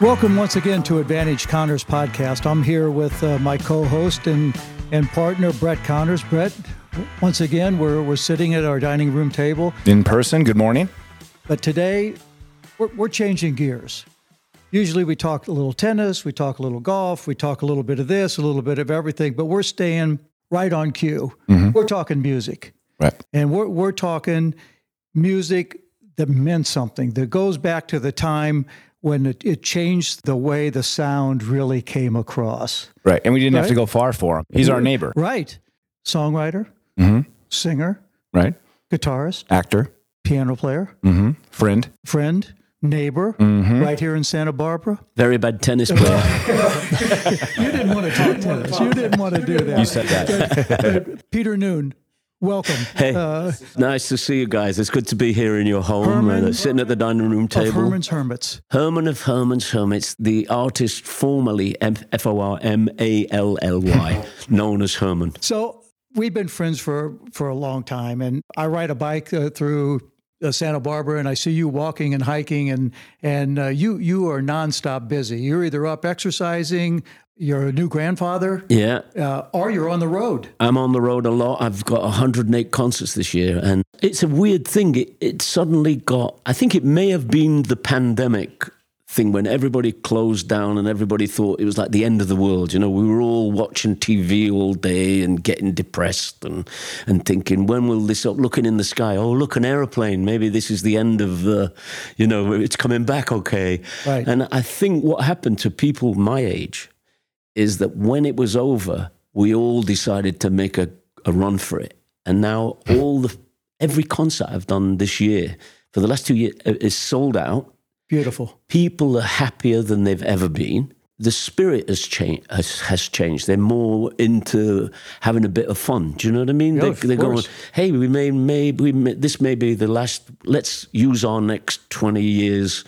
Welcome once again to Advantage Connors podcast. I'm here with uh, my co-host and and partner Brett Connors. Brett, once again we're we're sitting at our dining room table, in person. Good morning. but today we're, we're changing gears. Usually we talk a little tennis, we talk a little golf, we talk a little bit of this, a little bit of everything, but we're staying right on cue. We're talking music. Right. And we're, we're talking music that meant something, that goes back to the time when it, it changed the way the sound really came across. Right. And we didn't have to go far for him. He's our neighbor. Right. Songwriter, Mm-hmm. singer, Right. guitarist, Actor. piano player, Mm-hmm. Friend. friend, neighbor, Mm-hmm. right here in Santa Barbara. Very bad tennis player. You didn't want to talk tennis. You didn't want to do that. You said that. Peter Noone, welcome. Hey, Uh, nice to see you guys. It's good to be here in your home Herman and uh, sitting at the dining room table. of. Herman's Hermits. Herman of Herman's Hermits, the artist formerly F O R M A L L Y, known as Herman. So we've been friends for for a long time, and I ride a bike uh, through uh, Santa Barbara, and I see you walking and hiking, and and uh, you you are nonstop busy. You're either up exercising, you're a new grandfather, Yeah, uh, or you're on the road. I'm on the road a lot. I've got 108 concerts this year, and it's a weird thing. It, it suddenly got, I think it may have been the pandemic thing when everybody closed down and everybody thought it was like the end of the world. You know, we were all watching TV all day and getting depressed and, and thinking, when will this up? Looking in the sky, oh, look, an aeroplane. Maybe this is the end of the, you know, it's coming back okay. Right. And I think what happened to people my age is that when it was over, we all decided to make a, a run for it. And now all the every concert I've done this year for the last two years uh, is sold out. Beautiful. People are happier than they've ever been. The spirit has changed. Has, has changed. They're more into having a bit of fun. Do you know what I mean? Yeah, they, they're going, "Hey, we may, may, we may, this may be the last. Let's use our next twenty years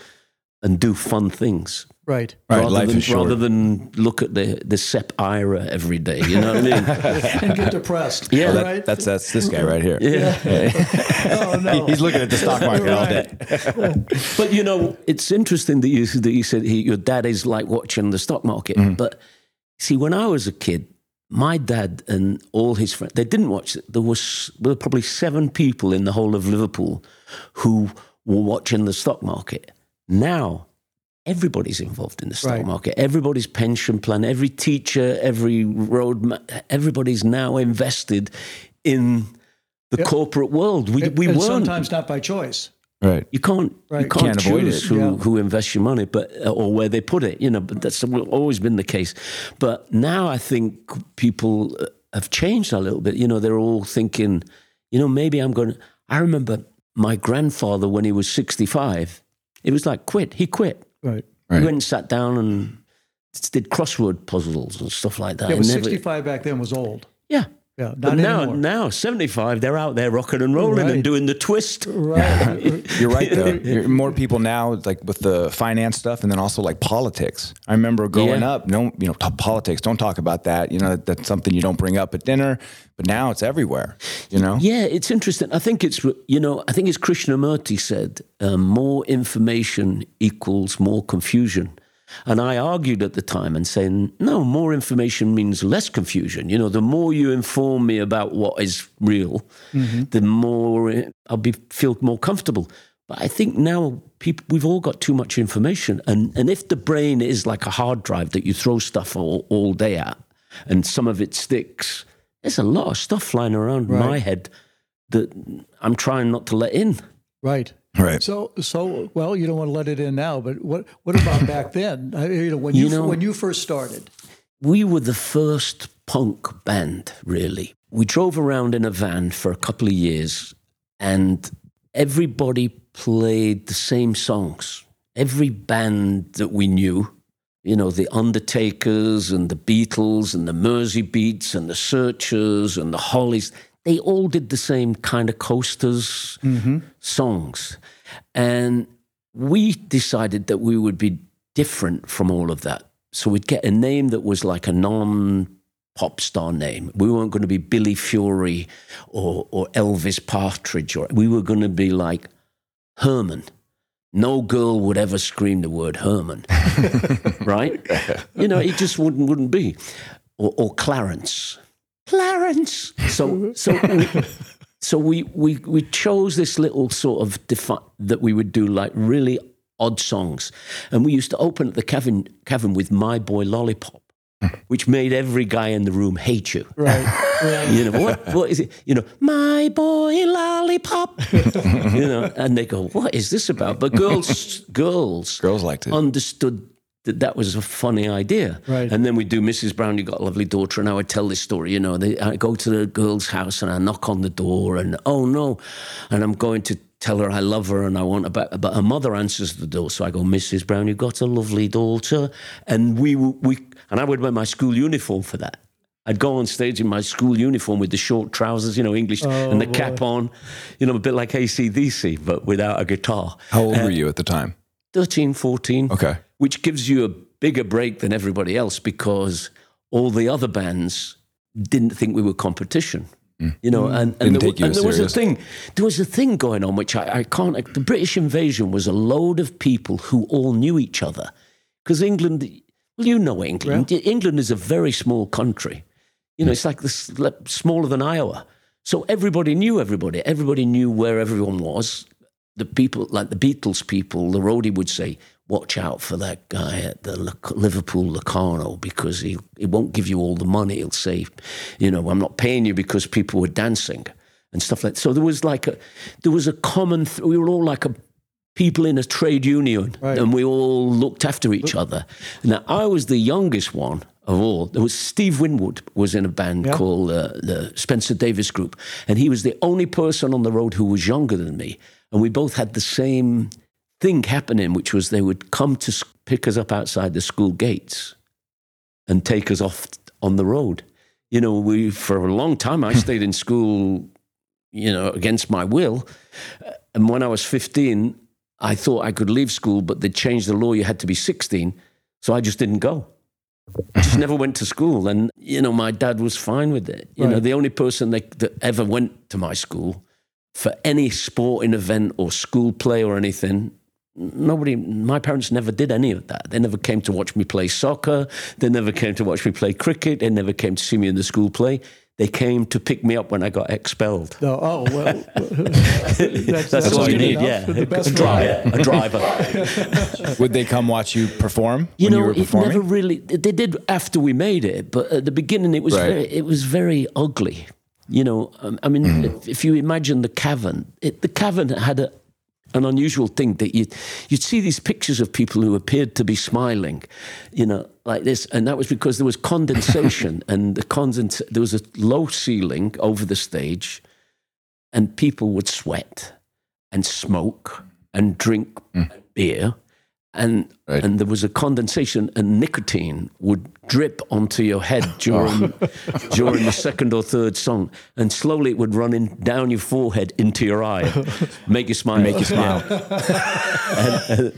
and do fun things." Right. Right. rather Life than, is short. Rather than look at the the Sep Ira every day, you know what I mean? and get depressed. Yeah. That- right. That's that's this guy right here. oh no. He's looking at the stock market all day. but you know, it's interesting that you that you said he, your dad is like watching the stock market. Mm-hmm. But see, when I was a kid, my dad and all his friends they didn't watch it. There was there were probably seven people in the whole of Liverpool who were watching the stock market. Now. Everybody's involved in the stock Right. market. Everybody's pension plan, every teacher, every road, ma- everybody's now invested in the corporate world. We, we and weren't. sometimes not by choice. Right. You can't you can't, Can't avoid choose it. who, Yeah. who invests your money, but uh, or where they put it. You know, but that's always been the case. But now I think people uh, have changed a little bit. You know, they're all thinking, you know, maybe I'm going. to... I remember my grandfather when he was 65. It was like quit. He quit. Right. Right. He went and sat down and did crossword puzzles and stuff like that. Yeah, And but never- 65 back then was old. yeah. Yeah, not But now, anymore. now 75, they're out there rocking and rolling Right. and doing the twist. Right. You're right though. You're- more people now, like with the finance stuff, and then also like politics. I remember growing Yeah. up, no, you know, t- politics. Don't talk about that. You know, that's something you don't bring up at dinner. But now it's everywhere. You know. Yeah, it's interesting. I think it's you know I think it's Krishnamurti said um, more information equals more confusion, and I argued at the time and saying no, more information means less confusion. You know, the more you inform me about what is real, the more uh, I'll be feel more comfortable. But I think now people we've all got too much information, and and if the brain is like a hard drive that you throw stuff all, all day at, and some of it sticks. There's a lot of stuff flying around Right. my head that I'm trying not to let in. Right. Right. So, so well, you don't want to let it in now, but what what about back then? I- You know, when you, You know- when you first started. We were the first punk band, really. We drove around in a van for a couple of years, and everybody played the same songs. Every band that we knew, you know, the Undertakers and the Beatles and the Merseybeats and the Searchers and the Hollies, they all did the same kind of coasters mm-hmm. songs. And we decided that we would be different from all of that. So we'd get a name that was like a non pop star name. We weren't going to be Billy Fury or, or Elvis Partridge, or we were going to be like Herman. No girl would ever scream the word Herman, right? You know, it just wouldn't wouldn't be, or, or Clarence, Clarence. So so we, so we we we chose this little sort of defi- that we would do like really odd songs, and we used to open at the Cavern Cavern with My Boy Lollipop, which made every guy in the room hate you. Right. right. You know what? What is it? You know, my boy lollipop. you know, and they go, "What is this about?" But girls, girls, Girls liked it. understood that that was a funny idea. Right. And then we do Mrs. Brown, You've got a lovely daughter, and I would tell this story. You know, they, I go to the girl's house and I knock on the door, and oh no, and I'm going to tell her I love her and I want about, but her mother answers the door, so I go, Mrs. Brown, you've got a lovely daughter, and we we and I would wear my school uniform for that. I'd go on stage in my school uniform with the short trousers, you know, English, oh, and the cap on, you know, a bit like ACDC, but without a guitar. How old were you at the time? 13, 14 Okay. Which gives you a bigger break than everybody else because all the other bands didn't think we were competition. You know, and, and, there, you and there was a thing. There was a thing going on which I, I can't. The British invasion was a load of people who all knew each other, because England. Well, you know England. England is a very small country. You know, it's like this like, smaller than Iowa. So everybody knew everybody. Everybody knew where everyone was. The people, like the Beatles people, the roadie would say, "Watch out for that guy at the Liverpool Locarno because he he won't give you all the money. He'll say, you know, I'm not paying you because people were dancing and stuff like. That. So there was like a there was a common. Th- we were all like a people in a trade union, and we all looked after each other. Now I was the youngest one of all. There was Steve Winwood was in a band called uh, the Spencer Davis Group, and he was the only person on the road who was younger than me, and we both had the same thing happening, which was they would come to pick us up outside the school gates and take us off on the road. You know, we for a long time I stayed in school, you know, against my will. And when I was 15, I thought I could leave school, but they changed the law. You had to be 16. So I just didn't go. I just never went to school. And, you know, my dad was fine with it. You know, the only person that, that ever went to my school for any sporting event or school play or anything, nobody, my parents never did any of that. They never came to watch me play soccer. They never came to watch me play cricket. They never came to see me in the school play. They came to pick me up when I got expelled. No, oh well, that's, That's, all good you need, enough. yeah. The best a driver. A driver. Would they come watch you perform You when know, you were it never really. They did after we made it, but at the beginning, it was Right. very, it was very ugly. You know, um, I mean, Mm. if, if you imagine the cavern, it, the cavern had a, an unusual thing that you you'd see these pictures of people who appeared to be smiling, you know, like this, and that was because there was condensation, and the condens there was a low ceiling over the stage, and people would sweat and smoke and drink mm. beer and Right. and there was a condensation and nicotine would drip onto your head during during the second or third song. And slowly it would run in down your forehead into your eye. Make you smile. Make you smile. And,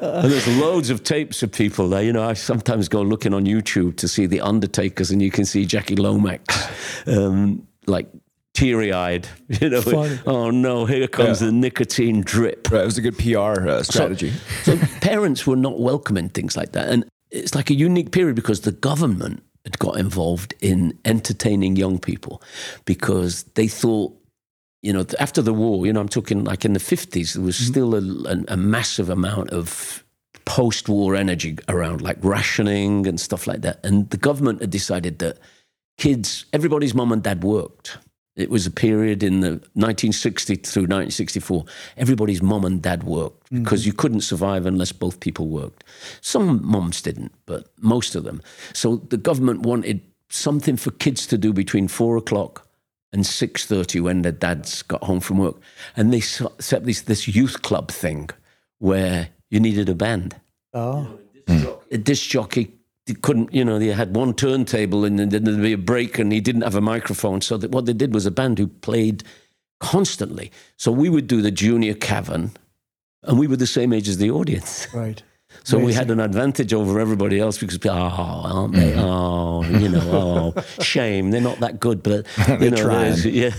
and there's loads of tapes of people there. You know I sometimes go looking on YouTube to see the Undertakers and you can see Jackie Lomax. Um, like teary-eyed you know Funny. oh no here comes Yeah. the nicotine drip Right, it was a good PR uh, strategy. so parents were not welcoming things like that. And it's like a unique period because the government had got involved in entertaining young people because they thought, you know, after the war, you know, I'm talking like in the 50s, there was still a, a, a massive amount of post war energy around, like rationing and stuff like that. And the government had decided that kids, everybody's mum and dad worked. It was a period in the 1960 through 1964. Everybody's mom and dad worked mm-hmm. because you couldn't survive unless both people worked. Some moms didn't, but most of them. So the government wanted something for kids to do between four o'clock and 6.30 when their dads got home from work. And they set up this, this youth club thing where you needed a band. Oh, mm. A disc jockey couldn't, you know, they had one turntable and then there'd be a break and he didn't have a microphone. So that what they did was a band who played constantly. So we would do the junior cavern and we were the same age as the audience. right. So we had an advantage over everybody else because, oh, aren't they? Mm-hmm. Oh, you know, oh, shame. They're not that good, but you know, trying. yeah.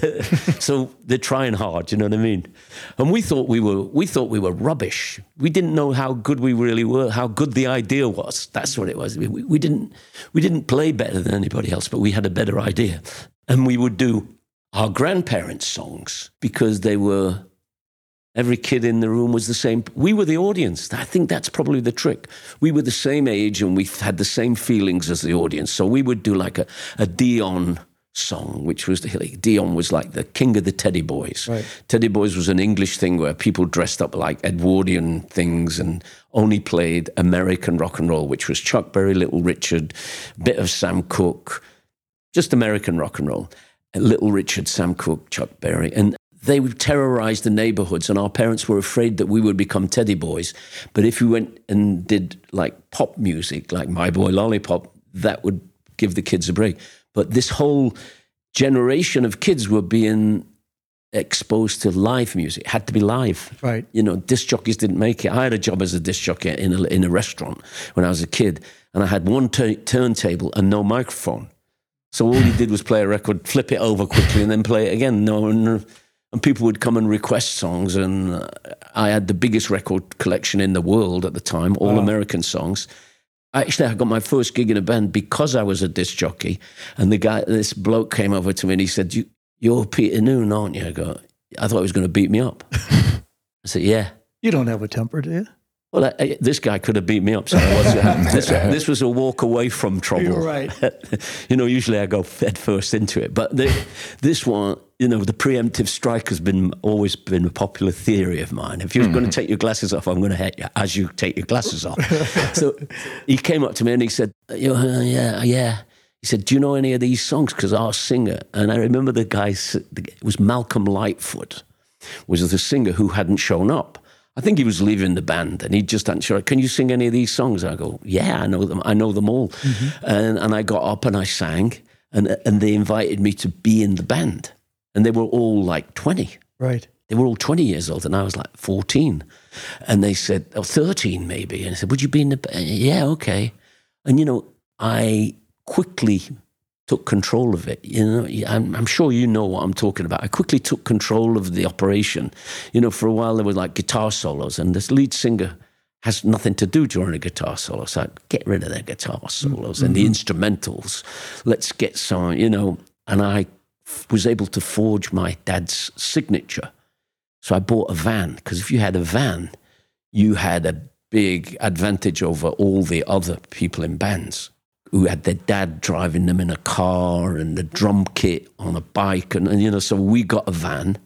so they're trying hard. You know what I mean? And we thought we were, we thought we were rubbish. We didn't know how good we really were, how good the idea was. That's what it was. We, we didn't, we didn't play better than anybody else, but we had a better idea, and we would do our grandparents' songs because they were Every kid in the room was the same. We were the audience. I think that's probably the trick. We were the same age and we had the same feelings as the audience. So we would do like a, a Dion song, which was like, Dion was like the king of the Teddy Boys. Right. Teddy Boys was an English thing where people dressed up like Edwardian things and only played American rock and roll, which was Chuck Berry, Little Richard, bit of Sam Cooke, just American rock and roll. Little Richard, Sam Cooke, Chuck Berry. And they would terrorize the neighborhoods, and our parents were afraid that we would become teddy boys. But if we went and did like pop music, like My Boy Lollipop, that would give the kids a break. But this whole generation of kids were being exposed to live music. It had to be live. Right. You know, disc jockeys didn't make it. I had a job as a disc jockey in a, in a restaurant when I was a kid, and I had one tu- turntable and no microphone. So all he did was play a record, flip it over quickly, and then play it again. No, and, and people would come and request songs, and I had the biggest record collection in the world at the time, all American songs. Actually, I got my first gig in a band because I was a disc jockey, and the guy, this bloke, came over to me and he said, you, "You're Peter Noone, aren't you?" I go, "I thought he was going to beat me up." I said, "Yeah." You don't have a temper, do you? Well, I, I- this guy could have beat me up. So this, this was a walk away from trouble. You're right. you know, usually I go head first into it, but the, this one, you know, the preemptive strike has been always been a popular theory of mine. If you're going to mm-hmm. take your glasses off, I'm going to hit you as you take your glasses off. so he came up to me and he said, "You- uh, "Yeah, uh, yeah." He said, "Do you know any of these songs?" Because our singer, and I remember the guy it was Malcolm Lightfoot, was the singer who hadn't shown up. I think he was leaving the band, and he just hadn't shown up. Can you sing any of these songs? I go, "Yeah, I know them. I know them all." Mm-hmm. And and I got up and I sang, and and they invited me to be in the band, and they were all like twenty. Right. They were all 20 years old, and I was like 14. And they said, oh, 13 maybe. And I said, Would you be in the band? Yeah, okay. And, you know, I quickly took control of it. You know, I'm, I'm sure you know what I'm talking about. I quickly took control of the operation. You know, for a while there were like guitar solos, and this lead singer has nothing to do during a guitar solo. So I get rid of their guitar solos and the mm-hmm. instrumentals. Let's get some, you know. And I was able to forge my dad's signature. So I bought a van because if you had a van, you had a big advantage over all the other people in bands who had their dad driving them in a car and the drum kit on a bike. And, and you know, so we got a van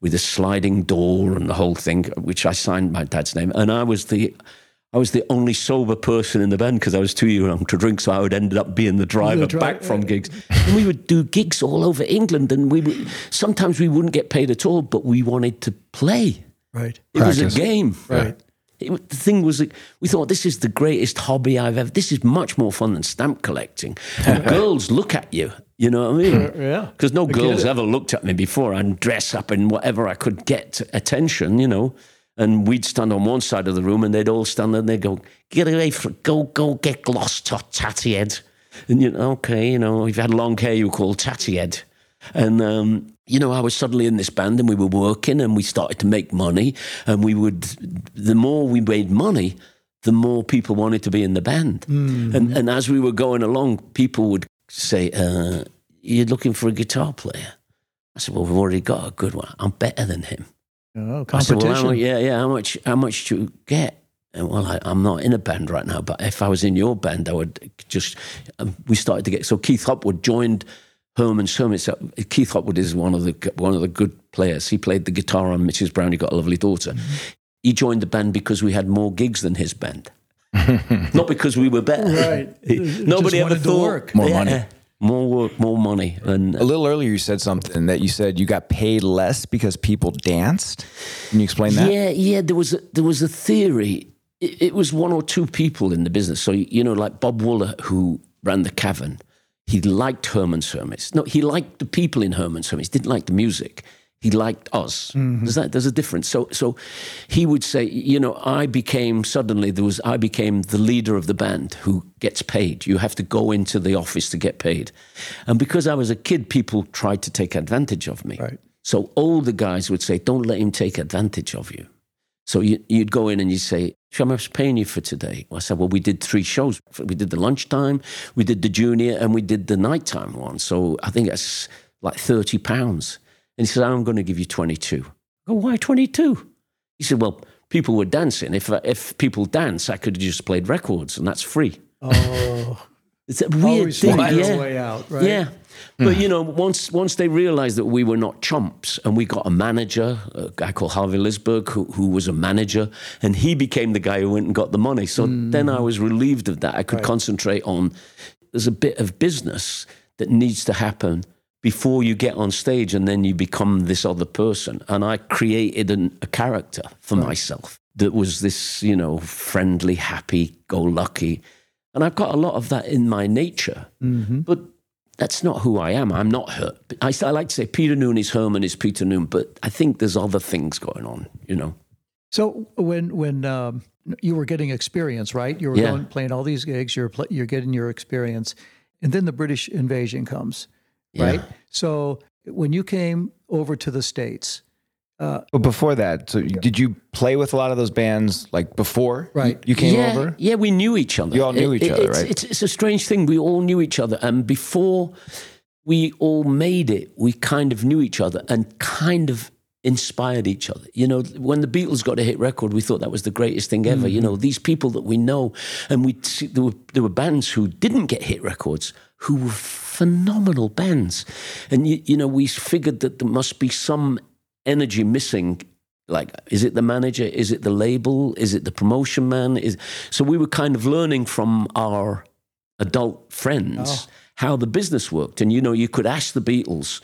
with a sliding door and the whole thing, which I signed my dad's name. And I was the I was the only sober person in the band because I was too young to drink, so I would end up being the driver dri- back from gigs. And we would do gigs all over England, and we would, sometimes we wouldn't get paid at all, but we wanted to play. Right. It was a game. Right. It, the thing was, like, we thought this is the greatest hobby I've ever. This is much more fun than stamp collecting. And girls look at you. You know what I mean? yeah. Because no get girls ever looked at me before. I'd dress up in whatever I could get attention. You know. And we'd stand on one side of the room, and they'd all stand there, and they'd go, "Get away from, go, go, get lost, tot- tatty head." And you know, okay, you know, if you had long hair, you were called tatty head. And um, you know, I was suddenly in this band, and we were working, and we started to make money, and we would. The more we made money, the more people wanted to be in the band. And and as we were going along, people would say, uh, "You're looking for a guitar player." I said, "Well, we've already got a good one. I'm better than him." Oh, I said, competition. well, how much, yeah, yeah. How much? How much do you get? And well, I, I'm not in a band right now, but if I was in your band, I would just. Um, we started to get so Keith Hopwood joined Herman's Hermits. Uh, Keith Hopwood is one of the one of the good players. He played the guitar on Mrs. Brown. He got a lovely daughter. Mm-hmm. He joined the band because we had more gigs than his band, not because we were better. Right. He- Just Nobody ever wanted to thought work. More money. More work, more money, and A little earlier, you said something that you said you got paid less because people danced. Can you explain that? Yeah, yeah. There was a, there was a theory. It, it was one or two people in the business. So you know, like Bob Wooler, who ran the Cavern. He liked Herman's Hermits. No, he liked the people in Herman's Hermits. Didn't like the music. He liked us. Mm-hmm. There's that. There's a difference. So, so he would say, you know, I became suddenly there was I became the leader of the band who gets paid. You have to go into the office to get paid, and because I was a kid, people tried to take advantage of me. Right. So older guys would say, "Don't let him take advantage of you." So you, you'd go in and you'd say, "How much paying you for today?" I said, "Well, we did three shows. We did the lunchtime, we did the junior, and we did the nighttime one. So I think that's like thirty pounds." And he said, "I'm going to give you 22." I go, "Why 22?" He said, "Well, people were dancing. If uh, if people dance, I could have just played records, and that's free." Oh, It's a weird always thing, yeah. way out, right? Yeah. But hmm. you know, once once they realized that we were not chumps, and we got a manager, a guy called Harvey Lisberg, who, who was a manager, and he became the guy who went and got the money. So hmm. then I was relieved of that. I could concentrate on there's a bit of business that needs to happen before you get on stage, and then you become this other person. And I created an, a character for myself that was this, you know, friendly, happy, go lucky. And I've got a lot of that in my nature. But that's not who I am. I'm not her. I, I like to say Peter Noone is Herman is Peter Noone, but I think there's other things going on, you know. So when when um, you were getting experience, right? You were Yeah. going playing all these gigs. You're pl- you're getting your experience, and then the British invasion comes, right? So when you came over to the states, uh, But before that, so did you play with a lot of those bands like before you- Right. you, came yeah, over? Yeah, we knew each other. You all knew each other, it's, right? It's, it's a strange thing. We all knew each other. And before we all made it, we kind of knew each other and kind of inspired each other. You know, when the Beatles got a hit record, we thought that was the greatest thing ever. You mm-hmm. know, these people that we know, and we there were there were bands who didn't get hit records who were phenomenal bands, and you, you know, we figured that there must be some energy missing. Like, is it the manager? Is it the label? Is it the promotion man? Is so we were kind of learning from our adult friends how the business worked, and you know, you could ask the Beatles,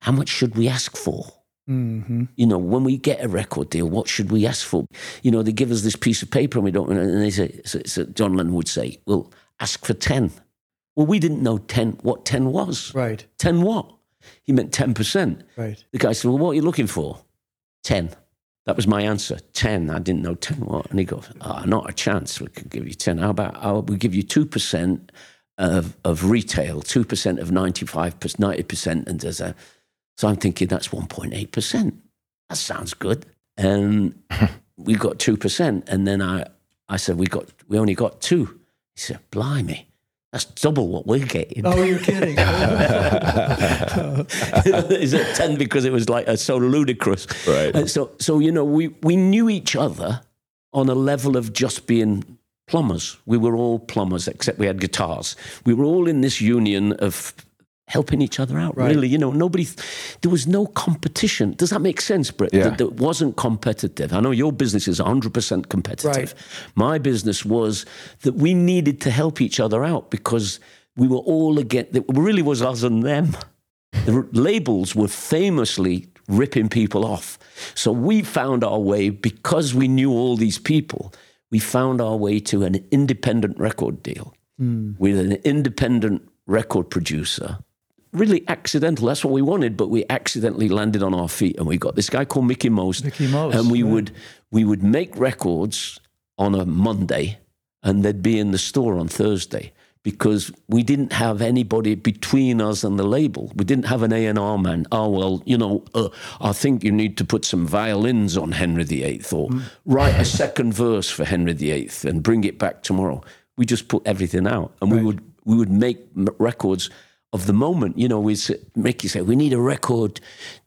how much should we ask for? mm-hmm. you know, when we get a record deal, what should we ask for? You know, they give us this piece of paper and we don't, and they say, so, so John Lennon would say, well, ask for 10. Well, we didn't know 10, what 10 was. right, 10 what? He meant 10%. right, The guy said, well, what are you looking for? 10. That was my answer. 10. I didn't know 10 what. And he goes, ah, not a chance. We could give you 10. How about, we give you 2% of, of retail, 2% of 95%, 90%. And there's a, so I'm thinking that's 1.8%. That sounds good. And we got 2%. And then I, I said, we got, we only got two. He said, blimey, that's double what we're getting. Oh, you're kidding. Is it 10 because it was like uh, so ludicrous? Right. And so, so, you know, we, we knew each other on a level of just being plumbers. We were all plumbers, except we had guitars. We were all in this union of helping each other out, Right. really. You know, nobody, there was no competition. Does that make sense, Brett? Yeah. That, that wasn't competitive. I know your business is 100% competitive. Right. My business was that we needed to help each other out because we were all against, it really was us and them. The labels were famously ripping people off. So we found our way, because we knew all these people, we found our way to an independent record deal hmm. with an independent record producer. Really accidental. That's what we wanted, but we accidentally landed on our feet, and we got this guy called Mickie Most. Mickie Most, and we right. would we would make records on a Monday, and they'd be in the store on Thursday because we didn't have anybody between us and the label. We didn't have an A and R man. Oh well, you know, uh, I think you need to put some violins on Henry VIII, or Mm. write a second verse for Henry VIII and bring it back tomorrow. We just put everything out, and we would we would make records of the moment. You know, we Mickie say we need a record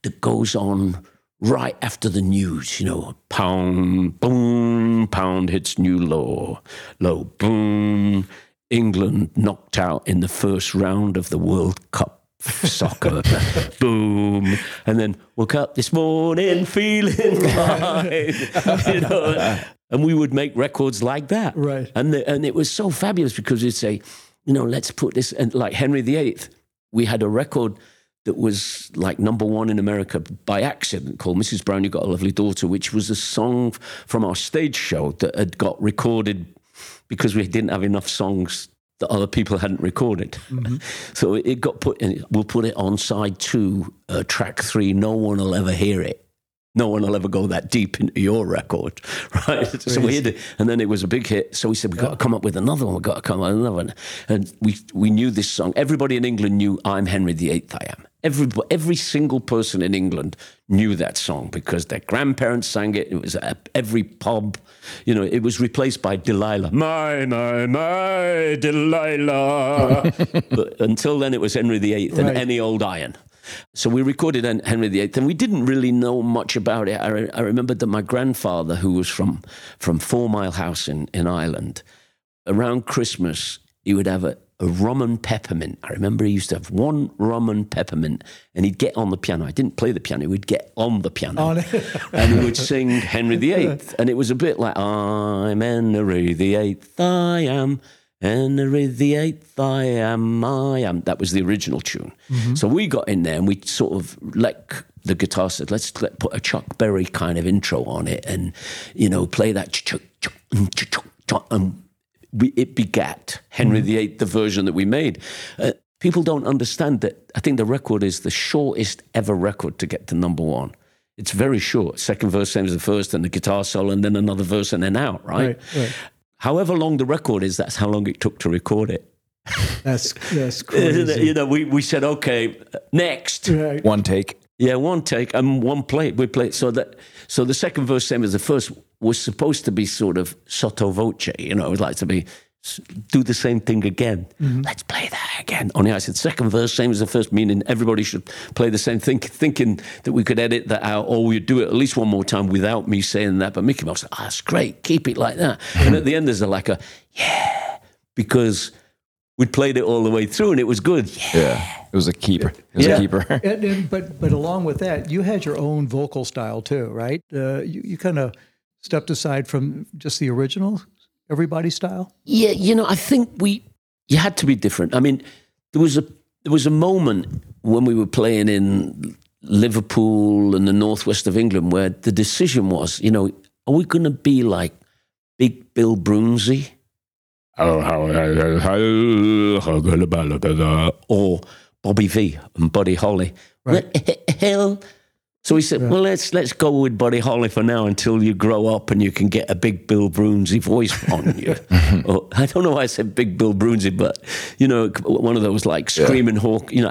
that goes on right after the news. You know, pound boom, pound hits new low, low boom. England knocked out in the first round of the World Cup soccer. Boom. And then woke up this morning feeling fine. you know, and we would make records like that. Right. And, the, and it was so fabulous because we'd say, you know, let's put this, and like Henry VIII, we had a record that was like number one in America by accident called Mrs. Brown, You Got a Lovely Daughter, which was a song from our stage show that had got recorded because we didn't have enough songs that other people hadn't recorded. Mm-hmm. So it got put in, we'll put it on side two, uh, track three, No One Will Ever Hear It no one will ever go that deep into your record, right? so we it, and then it was a big hit. So we said we've got to come up with another one. We've got to come up with another one, and we we knew this song. Everybody in England knew "I'm Henry VIII, I Am." Every every single person in England knew that song because their grandparents sang it. It was at every pub. You know, it was replaced by Delilah. My, my, my, Delilah. but until then, it was Henry VIII and right. any old iron. So we recorded Henry VIII, and we didn't really know much about it. I, re- I remembered that my grandfather, who was from from Four Mile House in, in Ireland, around Christmas he would have a, a rum and peppermint. I remember he used to have one rum and peppermint, and he'd get on the piano. I didn't play the piano; he would get on the piano, oh, and he would sing Henry VIII, and it was a bit like "I'm Henry VIII, I am." Henry the Eighth, I am, I am. That was the original tune. Mm-hmm. So we got in there and we sort of let the guitar said, let's let, put a Chuck Berry kind of intro on it and, you know, play that. And we, it begat Henry mm-hmm. VIII, the version that we made. Uh, people don't understand that. I think the record is the shortest ever record to get to number one. It's very short. Second verse, same as the first, and the guitar solo, and then another verse, and then out, right? right, right. However long the record is, that's how long it took to record it. That's that's crazy. you know, we, we said okay, next right. one take. Yeah, one take and one play. We played so that so the second verse, same as the first, was supposed to be sort of sotto voce. You know, it was like to be do the same thing again. Mm-hmm. Let's play that again. Only I said second verse, same as the first, meaning everybody should play the same thing, thinking that we could edit that out or we'd do it at least one more time without me saying that. But Mickie Most said, ah, that's great, keep it like that. and at the end, there's a, like a, yeah, because we'd played it all the way through and it was good. Yeah. yeah. It was a keeper. It was yeah. a keeper. and, and, but, but along with that, you had your own vocal style too, right? Uh, you, you kind of stepped aside from just the original everybody style? Yeah, you know, I think we you had to be different. I mean, there was a there was a moment when we were playing in Liverpool and the northwest of England where the decision was, you know, are we going to be like Big Bill Broonzy? Oh, uh, or Bobby Vee and Buddy Holly. Right. Hell, so he said, yeah. well, let's let's go with Buddy Holly for now until you grow up and you can get a big Bill Broonzy voice on you. or, I don't know why I said big Bill Broonzy, but you know, one of those like screaming yeah. hawk. You know,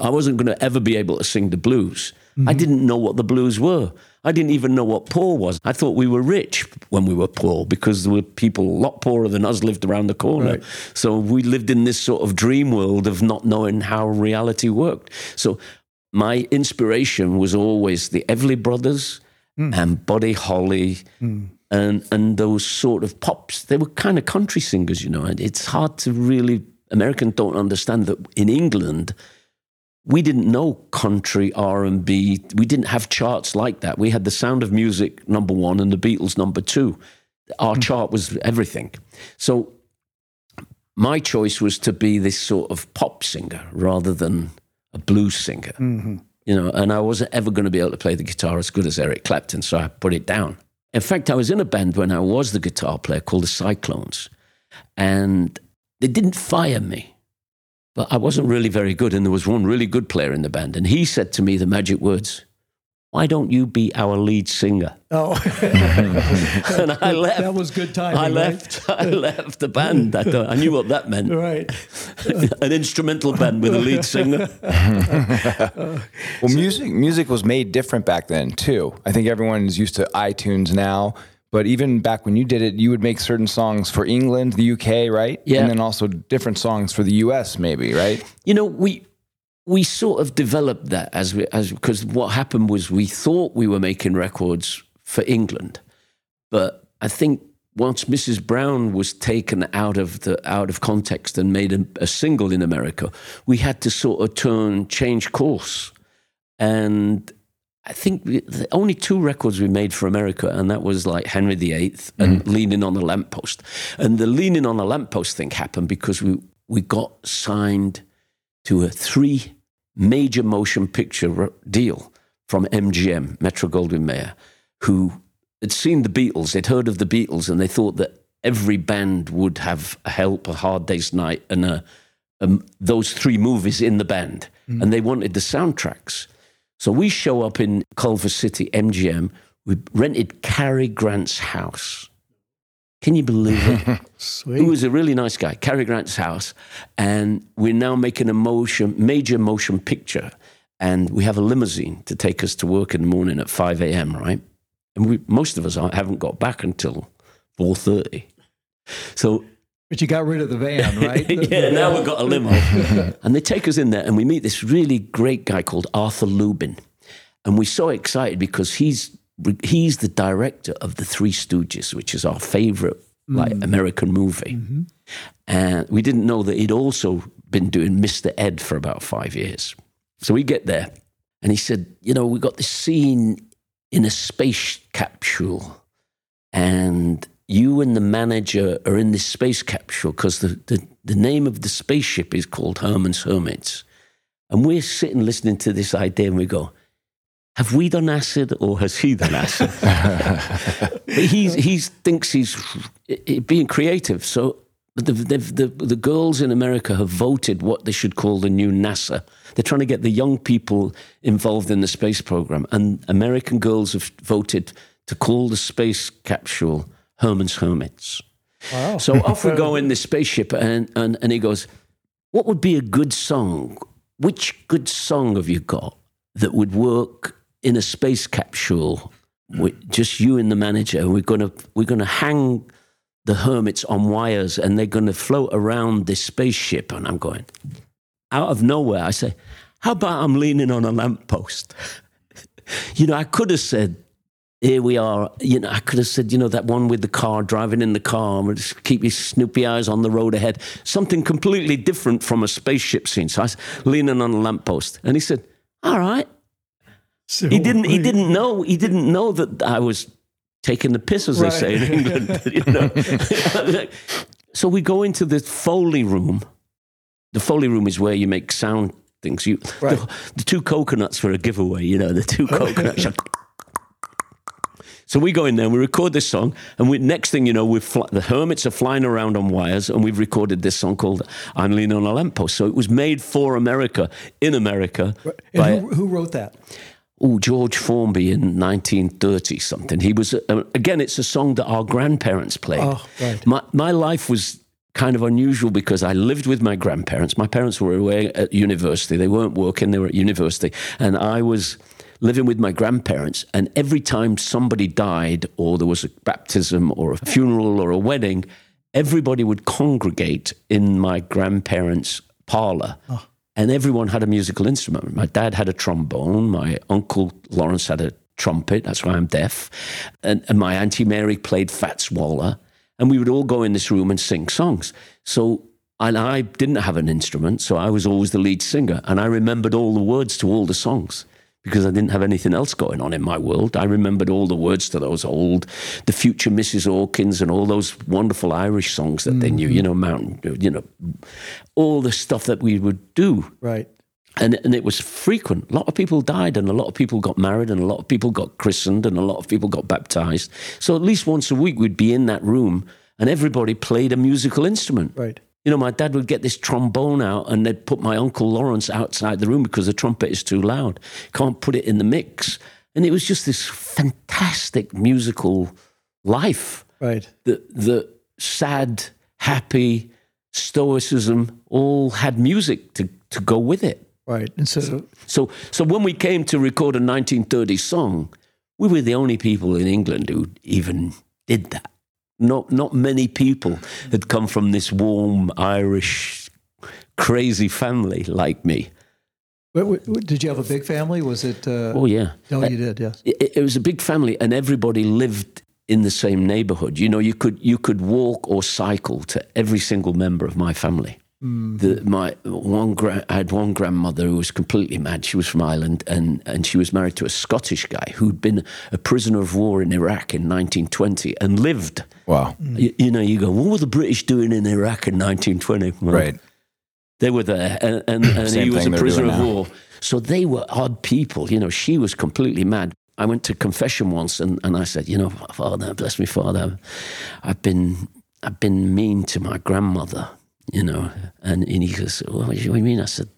I wasn't going to ever be able to sing the blues. Mm-hmm. I didn't know what the blues were. I didn't even know what poor was. I thought we were rich when we were poor because there were people a lot poorer than us lived around the corner. Right. So we lived in this sort of dream world of not knowing how reality worked. So my inspiration was always the Everly Brothers mm. and Buddy Holly mm. and and those sort of pops. They were kind of country singers, you know. And it's hard to really Americans don't understand that in England we didn't know country R&B. We didn't have charts like that. We had the Sound of Music number 1 and the Beatles number 2. Our mm. chart was everything. So my choice was to be this sort of pop singer rather than a blues singer. Mm-hmm. You know, and I wasn't ever going to be able to play the guitar as good as Eric Clapton, so I put it down. In fact, I was in a band when I was the guitar player called the Cyclones, and they didn't fire me, but I wasn't really very good. And there was one really good player in the band, and he said to me the magic words why don't you be our lead singer? Oh, and I left. That was good timing. I left. Right? I left the band. I, thought, I knew what that meant. Right, an instrumental band with a lead singer. well, music music was made different back then too. I think everyone's used to iTunes now. But even back when you did it, you would make certain songs for England, the UK, right? Yeah. And then also different songs for the US, maybe, right? You know, we we sort of developed that as we as because what happened was we thought we were making records for England, but I think once Mrs. Brown was taken out of the out of context and made a, a single in America, we had to sort of turn change course, and I think the only two records we made for America, and that was like Henry VIII and mm. Leaning on the Lamppost. And the Leaning on the Lamppost thing happened because we we got signed to a three major motion picture deal from MGM, Metro Goldwyn Mayer, who had seen the Beatles, they'd heard of the Beatles, and they thought that every band would have a Help, a Hard Day's Night, and a, um, those three movies in the band. Mm. And they wanted the soundtracks. So we show up in Culver City, MGM. We rented Cary Grant's house. Can you believe it? Sweet. Who was a really nice guy, Cary Grant's house. And we're now making a motion, major motion picture. And we have a limousine to take us to work in the morning at 5 a.m., right? And we, most of us haven't got back until 4.30. So but you got rid of the van, right? yeah, now we've got a limo. and they take us in there, and we meet this really great guy called Arthur Lubin. And we're so excited because he's he's the director of the Three Stooges, which is our favorite like mm. American movie. Mm-hmm. And we didn't know that he'd also been doing Mr. Ed for about five years. So we get there, and he said, "You know, we got this scene in a space capsule, and you and the manager are in this space capsule because the, the, the, name of the spaceship is called Herman's Hermits. And we're sitting listening to this idea and we go, have we done acid or has he done acid? but he's, he thinks he's being creative. So the, the, the, the girls in America have voted what they should call the new NASA. They're trying to get the young people involved in the space program. And American girls have voted to call the space capsule Herman's Hermits. Wow. So off we go in the spaceship, and, and, and he goes, What would be a good song? Which good song have you got that would work in a space capsule with just you and the manager? We're gonna we're gonna hang the hermits on wires and they're gonna float around this spaceship. And I'm going, out of nowhere, I say, How about I'm leaning on a lamppost? you know, I could have said here we are. You know, I could have said, you know, that one with the car driving in the car, keep your snoopy eyes on the road ahead. Something completely different from a spaceship scene. So I was leaning on a lamppost, and he said, "All right." So he didn't. He didn't know. He didn't know that I was taking the piss, as right. they say in England. you know? so we go into the Foley room. The Foley room is where you make sound things. You, right. the, the, two coconuts for a giveaway. You know, the two coconuts. So we go in there and we record this song, and we, next thing you know, we fl- the hermits are flying around on wires, and we've recorded this song called "I'm Leaning on a Lamppost." So it was made for America in America. By, who, who, wrote that? Oh, George Formby in 1930 something. He was uh, again. It's a song that our grandparents played. Oh, right. My my life was kind of unusual because I lived with my grandparents. My parents were away at university. They weren't working, they were at university. And I was living with my grandparents, and every time somebody died, or there was a baptism, or a funeral, or a wedding, everybody would congregate in my grandparents' parlor. Oh. And everyone had a musical instrument. My dad had a trombone. My uncle Lawrence had a trumpet. That's why I'm deaf. And, and my Auntie Mary played Fats Waller. And we would all go in this room and sing songs. So and I didn't have an instrument, so I was always the lead singer. And I remembered all the words to all the songs because I didn't have anything else going on in my world. I remembered all the words to those old, the future Mrs. Hawkins and all those wonderful Irish songs that mm-hmm. they knew, you know, Mountain, you know, all the stuff that we would do. Right. And, and it was frequent. A lot of people died, and a lot of people got married, and a lot of people got christened, and a lot of people got baptized. So at least once a week, we'd be in that room, and everybody played a musical instrument. Right. You know, my dad would get this trombone out and they'd put my Uncle Lawrence outside the room because the trumpet is too loud. Can't put it in the mix. And it was just this fantastic musical life. Right. The, the sad, happy, stoicism all had music to, to go with it. Right. And so, so, so when we came to record a 1930 song, we were the only people in England who even did that. Not not many people had come from this warm Irish crazy family like me. Did you have a big family? Was it? Uh, oh yeah. No, you did. Yes. It, it, was a big family, and everybody lived in the same neighborhood. You know, you could you could walk or cycle to every single member of my family. Mm. The, my one gra- I had one grandmother who was completely mad. She was from Ireland, and and she was married to a Scottish guy who'd been a prisoner of war in Iraq in 1920 and lived. Wow. You, you know, you go, what were the British doing in Iraq in 1920? Well, right. They were there, and, and, and he was a prisoner of war. So they were odd people. You know, she was completely mad. I went to confession once, and, and I said, you know, Father, bless me, Father, I've been I've been mean to my grandmother. You know, and, and he goes, oh, well, what do you mean? I said,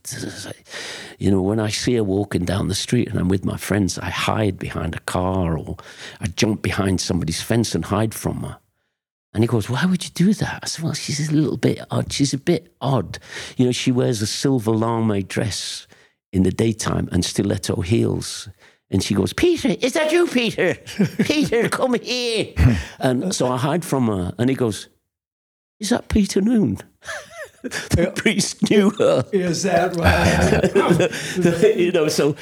you know, when I see her walking down the street and I'm with my friends, I hide behind a car or I jump behind somebody's fence and hide from her. And he goes, Why would you do that? I said, Well, she's a little bit odd. She's a bit odd. You know, she wears a silver lame dress in the daytime and stiletto heels. And she goes, Peter, is that you, Peter? Peter, come here. And so I hide from her. And he goes, Is that Peter Noone? the priest knew her. Is that right? you know, so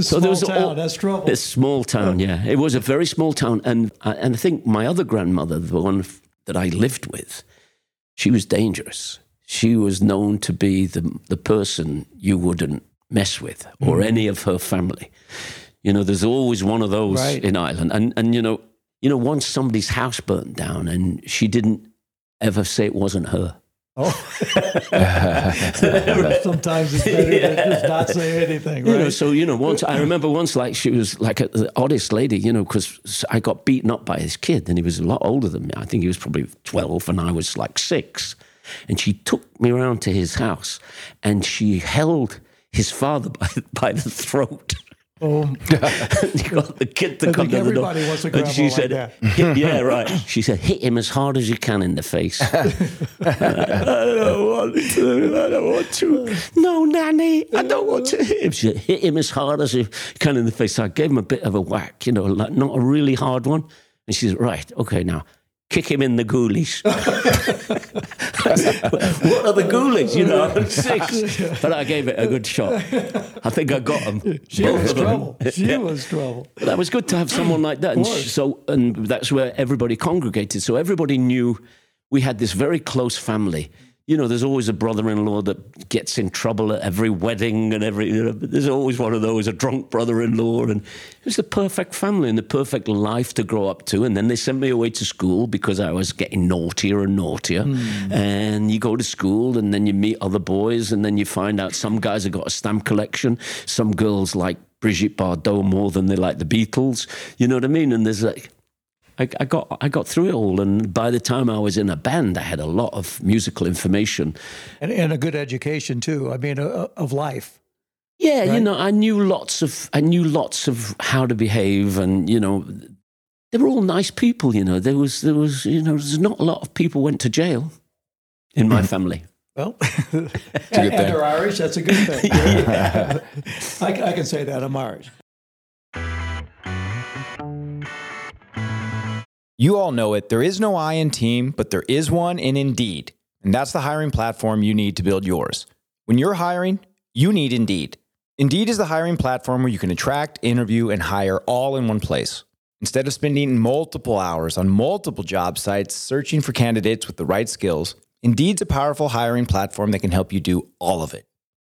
so there was town, all, that's trouble. A small town, yeah. It was a very small town, and and I think my other grandmother, the one that I lived with, she was dangerous. She was known to be the, the person you wouldn't mess with or mm. any of her family. You know, there's always one of those right. in Ireland. And, and, you know, you know, once somebody's house burnt down and she didn't ever say it wasn't her. Oh, sometimes it's better yeah. to just not say anything, right? You know, so you know, once I remember once, like she was like a, the oddest lady, you know, because I got beaten up by this kid, and he was a lot older than me. I think he was probably twelve, and I was like six. And she took me around to his house, and she held his father by, by the throat. Oh, you got the kid to I come to the door. Wants and she like said, "Yeah, right." She said, "Hit him as hard as you can in the face." I don't want to. I don't want to. No, Nanny, I don't want to hit him. She said, "Hit him as hard as you can in the face." So I gave him a bit of a whack, you know, like not a really hard one. And she said, "Right, okay, now." kick him in the ghoulies. what are the ghoulies? You know, I'm six. But I gave it a good shot. I think I got them. She was trouble. She yeah. was trouble. But that was good to have someone like that. And so, and that's where everybody congregated. So everybody knew we had this very close family you know, there's always a brother-in-law that gets in trouble at every wedding and every. You know, there's always one of those, a drunk brother-in-law, and it was the perfect family and the perfect life to grow up to. And then they sent me away to school because I was getting naughtier and naughtier. Mm. And you go to school, and then you meet other boys, and then you find out some guys have got a stamp collection, some girls like Brigitte Bardot more than they like the Beatles. You know what I mean? And there's like I, I, got I got through it all, and by the time I was in a band, I had a lot of musical information and, and a good education too. I mean, uh, of life. Yeah, right? you know, I knew lots of I knew lots of how to behave, and you know, they were all nice people. You know, there was there was you know, there's not a lot of people went to jail in my family. Well, and, and they're Irish. That's a good thing. I, I can say that I'm Irish. You all know it. There is no I in team, but there is one in Indeed. And that's the hiring platform you need to build yours. When you're hiring, you need Indeed. Indeed is the hiring platform where you can attract, interview, and hire all in one place. Instead of spending multiple hours on multiple job sites searching for candidates with the right skills, Indeed's a powerful hiring platform that can help you do all of it.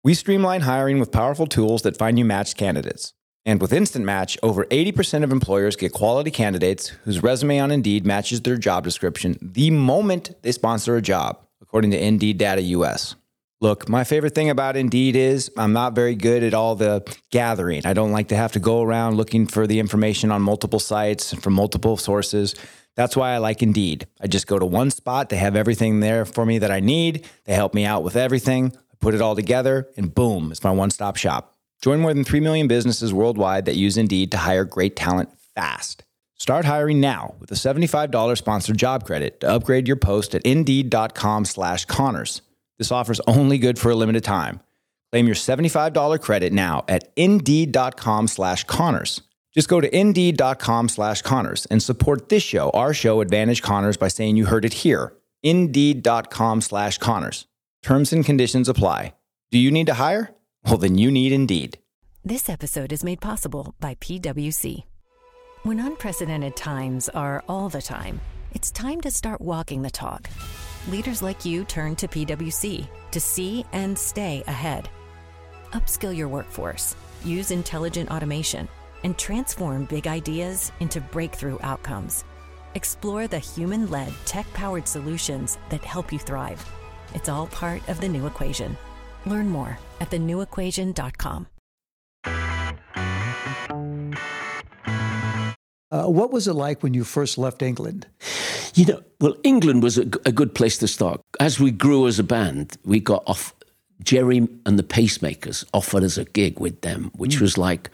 We streamline hiring with powerful tools that find you matched candidates. And with Instant Match, over 80% of employers get quality candidates whose resume on Indeed matches their job description the moment they sponsor a job, according to Indeed Data US. Look, my favorite thing about Indeed is I'm not very good at all the gathering. I don't like to have to go around looking for the information on multiple sites from multiple sources. That's why I like Indeed. I just go to one spot, they have everything there for me that I need, they help me out with everything, I put it all together, and boom, it's my one stop shop. Join more than 3 million businesses worldwide that use Indeed to hire great talent fast. Start hiring now with a $75 sponsored job credit to upgrade your post at Indeed.com slash Connors. This offer's only good for a limited time. Claim your $75 credit now at Indeed.com slash Connors. Just go to Indeed.com slash Connors and support this show, our show, Advantage Connors, by saying you heard it here. Indeed.com slash Connors. Terms and conditions apply. Do you need to hire? Well, then you need Indeed. This episode is made possible by PWC. When unprecedented times are all the time, it's time to start walking the talk. Leaders like you turn to PWC to see and stay ahead. Upskill your workforce, use intelligent automation, and transform big ideas into breakthrough outcomes. Explore the human led, tech powered solutions that help you thrive. It's all part of the new equation Learn more at thenewequation.com. Uh, what was it like when you first left England? You know, well, England was a, g- a good place to start. As we grew as a band, we got off. Gerry and the Pacemakers offered us a gig with them, which was like,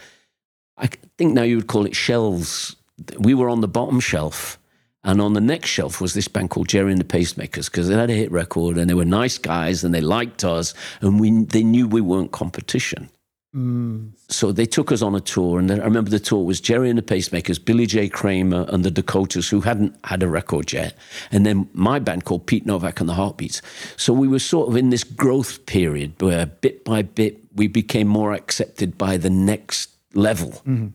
I think now you would call it shelves. We were on the bottom shelf, and on the next shelf was this band called Gerry and the Pacemakers because they had a hit record and they were nice guys and they liked us, and we they knew we weren't competition. Hmm. So they took us on a tour, and then I remember the tour was Gerry and the Pacemakers, Billy J. Kramer, and the Dakotas, who hadn't had a record yet, and then my band called Pete Novak and the Heartbeats. So we were sort of in this growth period where bit by bit we became more accepted by the next level. Mm-hmm.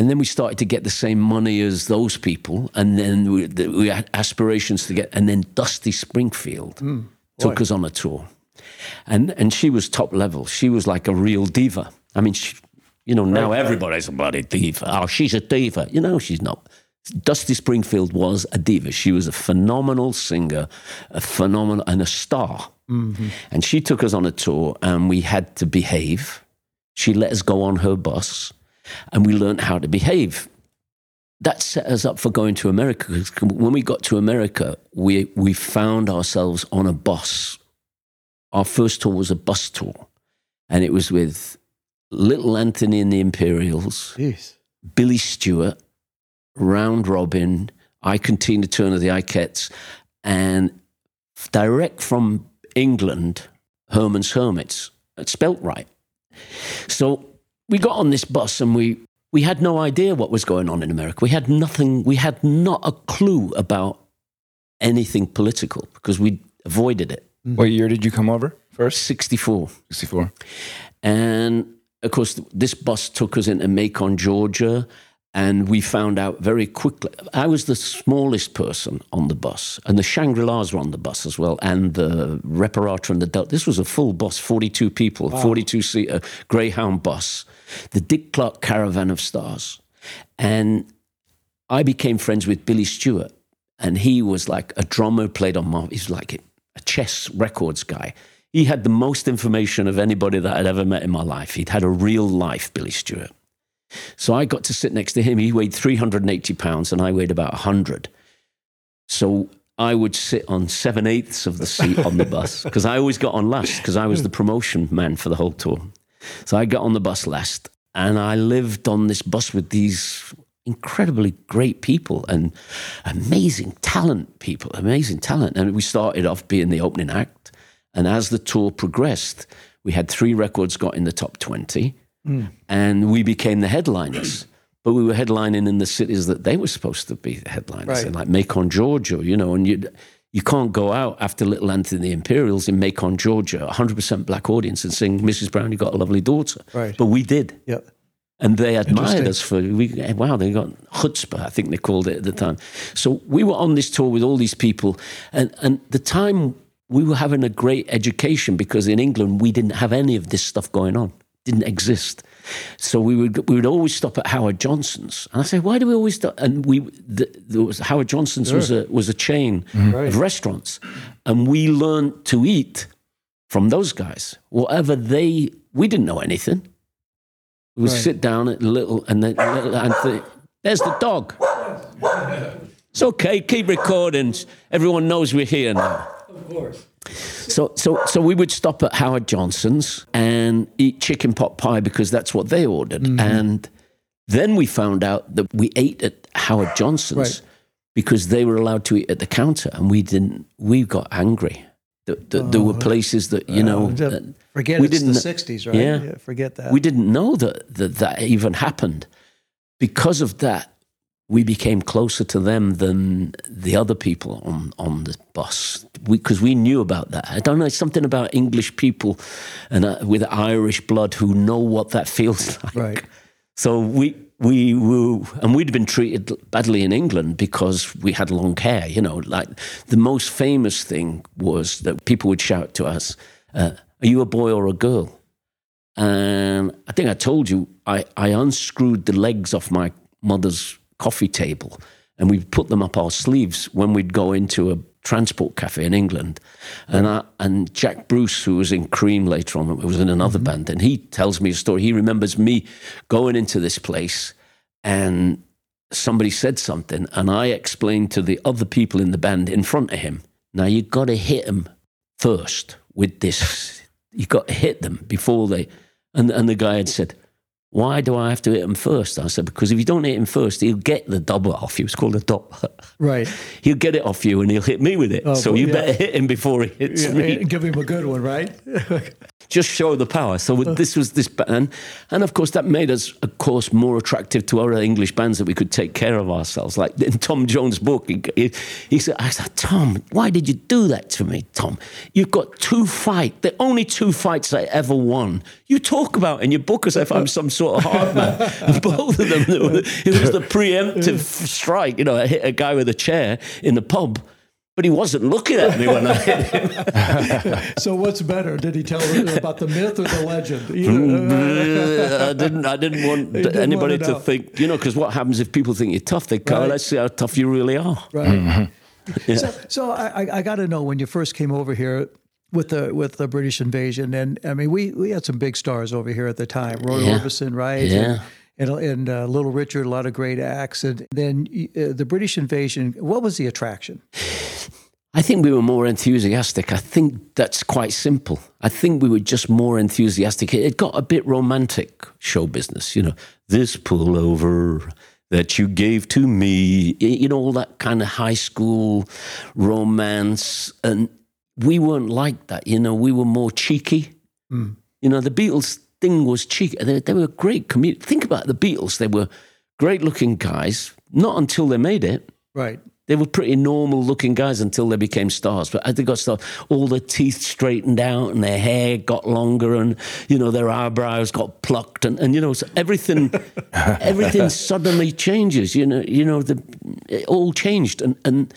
And then we started to get the same money as those people, and then we, the, we had aspirations to get. And then Dusty Springfield hmm. took us on a tour, and and she was top level. She was like a real diva. I mean, she, you know, now everybody's a bloody diva. Oh, she's a diva. You know, she's not. Dusty Springfield was a diva. She was a phenomenal singer, a phenomenal and a star. Mm-hmm. And she took us on a tour, and we had to behave. She let us go on her bus, and we learned how to behave. That set us up for going to America. When we got to America, we we found ourselves on a bus. Our first tour was a bus tour, and it was with Little Anthony and the Imperials, Jeez. Billy Stewart, Round Robin, Ike and Tina Turner, the Ikettes, and direct from England, Herman's Hermits. It's spelt right. So we got on this bus and we, we had no idea what was going on in America. We had nothing, we had not a clue about anything political because we avoided it. Mm-hmm. What year did you come over first? 64. 64. And of course, this bus took us into Macon, Georgia, and we found out very quickly. I was the smallest person on the bus, and the Shangri La's were on the bus as well, and the Reparata and the Delrons. This was a full bus, 42 people, 42 seater Greyhound bus, the Dick Clark Caravan of Stars. And I became friends with Billy Stewart, and he was like a drummer, played on Marv. He's like a, a chess records guy. He had the most information of anybody that I'd ever met in my life. He'd had a real life, Billy Stewart. So I got to sit next to him. He weighed 380 pounds, and I weighed about 100. So I would sit on seven eighths of the seat on the bus because I always got on last because I was the promotion man for the whole tour. So I got on the bus last, and I lived on this bus with these incredibly great people and amazing talent people, amazing talent. And we started off being the opening act. And as the tour progressed, we had three records got in the top 20 hmm. and we became the headliners. But we were headlining in the cities that they were supposed to be the headliners Right. in, like Macon, Georgia, you know, and you you can't go out after Little Anthony the Imperials in Macon, Georgia, 100% black audience and sing Mrs. Brown, you got a lovely daughter. Right. But we did. Yep. And they admired us for, we, wow, they got chutzpah, I think they called it at the time. So we were on this tour with all these people. And, and the time we were having a great education because in England, we didn't have any of this stuff going on, didn't exist. So we would, we would always stop at Howard Johnson's. And I say, why do we always stop? And we, the, there was, Howard Johnson's was, a, was a chain mm-hmm. of restaurants. And we learned to eat from those guys. Whatever they, we didn't know anything. We would Right. sit down at little and then little Anthony. There's the dog. It's okay. Keep recording. Everyone knows we're here now. Of course. So, so, so we would stop at Howard Johnson's and eat chicken pot pie because that's what they ordered. And then we found out that we ate at Howard Johnson's Right. because they were allowed to eat at the counter, and we didn't. We got angry. That, that there were places that you know. Uh, forget we it's the didn't- 60s, right? Yeah. forget that. we didn't know that, that that even happened. Because of that, we became closer to them than the other people on, on the bus because we, knew about that. I don't know, it's something about English people and uh, with Irish blood who know what that feels like. Right. So we we were, and we'd been treated badly in England because we had long hair. You know, like the most famous thing was that people would shout to us, uh, "Are you a boy or a girl?" And I think I told you I, I unscrewed the legs off my mother's coffee table, and we'd put them up our sleeves when we'd go into a Transport Cafe in England, and I, and Jack Bruce, who was in Cream later on, was in another Mm-hmm. band, and he tells me a story. He remembers me going into this place, and somebody said something, and I explained to the other people in the band in front of him. Now you've got to hit them first with this. You've got to hit them before they. And and the guy had said, "Why do I have to hit him first? I said, "Because if you don't hit him first, he'll get the double off He was called a dot. Right. he'll get it off you, and he'll hit me with it. Oh, so you yeah. better hit him before he hits Yeah, me. give him a good one, right? Just show the power. So uh. this was this band, and of course that made us, of course, more attractive to other English bands that we could take care of ourselves. Like in Tom Jones' book, he, he, he said, "I said, Tom, why did you do that to me, Tom? You've got two fights, the only two fights I ever won. You talk about in your book as if I'm some sort of hard man. Both of them, it was the preemptive strike. You know, I hit a guy with a chair in the pub." But he wasn't looking at me when I hit him. so what's better? Did he tell you about the myth or the legend? Mm, I didn't. I didn't want didn't anybody want to to think. You know, because what happens if people think you're tough? They go, Right. "Let's see how tough you really are." Right. So, so I, I- I got to know when you first came over here with the with the British invasion, and I mean we we had some big stars over here at the time, Roy Yeah. Orbison, right? Yeah. And, and, and uh, Little Richard, a lot of great acts, and then uh, the British invasion. What was the attraction? I think we were more enthusiastic. I think that's quite simple. I think we were just more enthusiastic. It got a bit romantic, show business. You know, this pullover that you gave to me. You know, all that kind of high school romance. And we weren't like that. You know, we were more cheeky. You know, the Beatles thing was cheeky. They, they were great comedians. Think about the Beatles. They were great looking guys, not until they made it. Right. They were pretty normal looking guys until they became stars. But as they got stars, all their teeth straightened out and their hair got longer and, you know, their eyebrows got plucked and, and you know, so everything everything suddenly changes. You know, you know, the it all changed. And and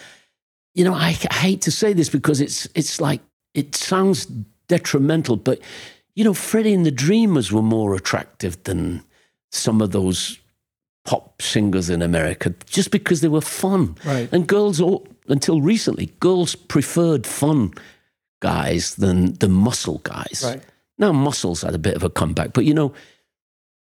you know, I, I hate to say this because it's it's like it sounds detrimental, but you know, Freddie and the Dreamers were more attractive than some of those pop singers in America just because they were fun. Right. And girls, all, until recently, girls preferred fun guys than the muscle guys. Right. Now, muscles had a bit of a comeback, but you know,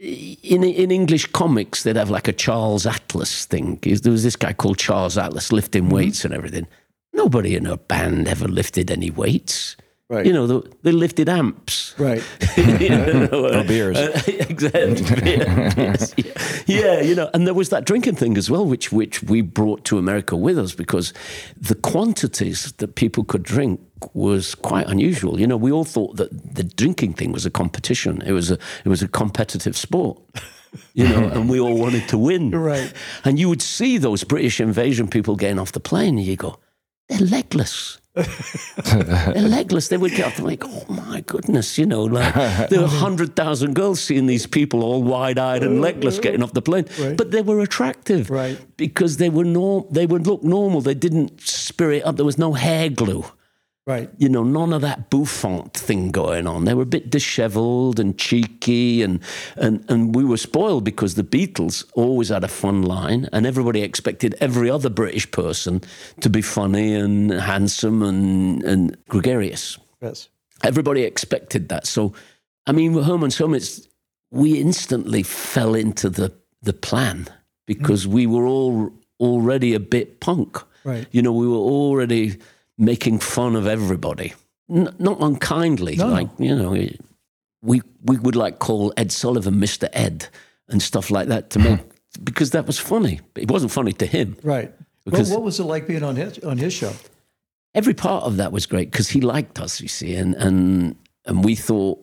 in in English comics, they'd have like a Charles Atlas thing. There was this guy called Charles Atlas lifting mm-hmm. weights and everything. Nobody in a band ever lifted any weights. Right. You know, they, they lifted amps. Right. You know, Or beers. uh, exactly. Yes, yeah. yeah, you know, and there was that drinking thing as well, which which we brought to America with us because the quantities that people could drink was quite unusual. You know, we all thought that the drinking thing was a competition. It was a it was a competitive sport. You know, and we all wanted to win. Right. And you would see those British invasion people getting off the plane, and you go, they're legless. They're legless. They would get off. I'm like, oh my goodness, you know, like there were hundred thousand girls seeing these people all wide-eyed and legless getting off the plane, Right. but they were attractive, Right. Because they were norm. They would look normal. They didn't spirit up. There was no hair glue. Right. You know, none of that bouffant thing going on. They were a bit dishevelled and cheeky, and, and, and we were spoiled because the Beatles always had a fun line, and everybody expected every other British person to be funny and handsome and, and gregarious. Yes. Everybody expected that. So, I mean, with Herman's Hermits, we instantly fell into the, the plan because mm. we were all already a bit punk. Right. You know, we were already making fun of everybody, N- not unkindly. No, like, you know, we, we would like call Ed Sullivan Mr. Ed and stuff like that to make, because that was funny. But it wasn't funny to him. Right. Well, what was it like being on his on his show? every part of that was great because he liked us, you see, and and and we thought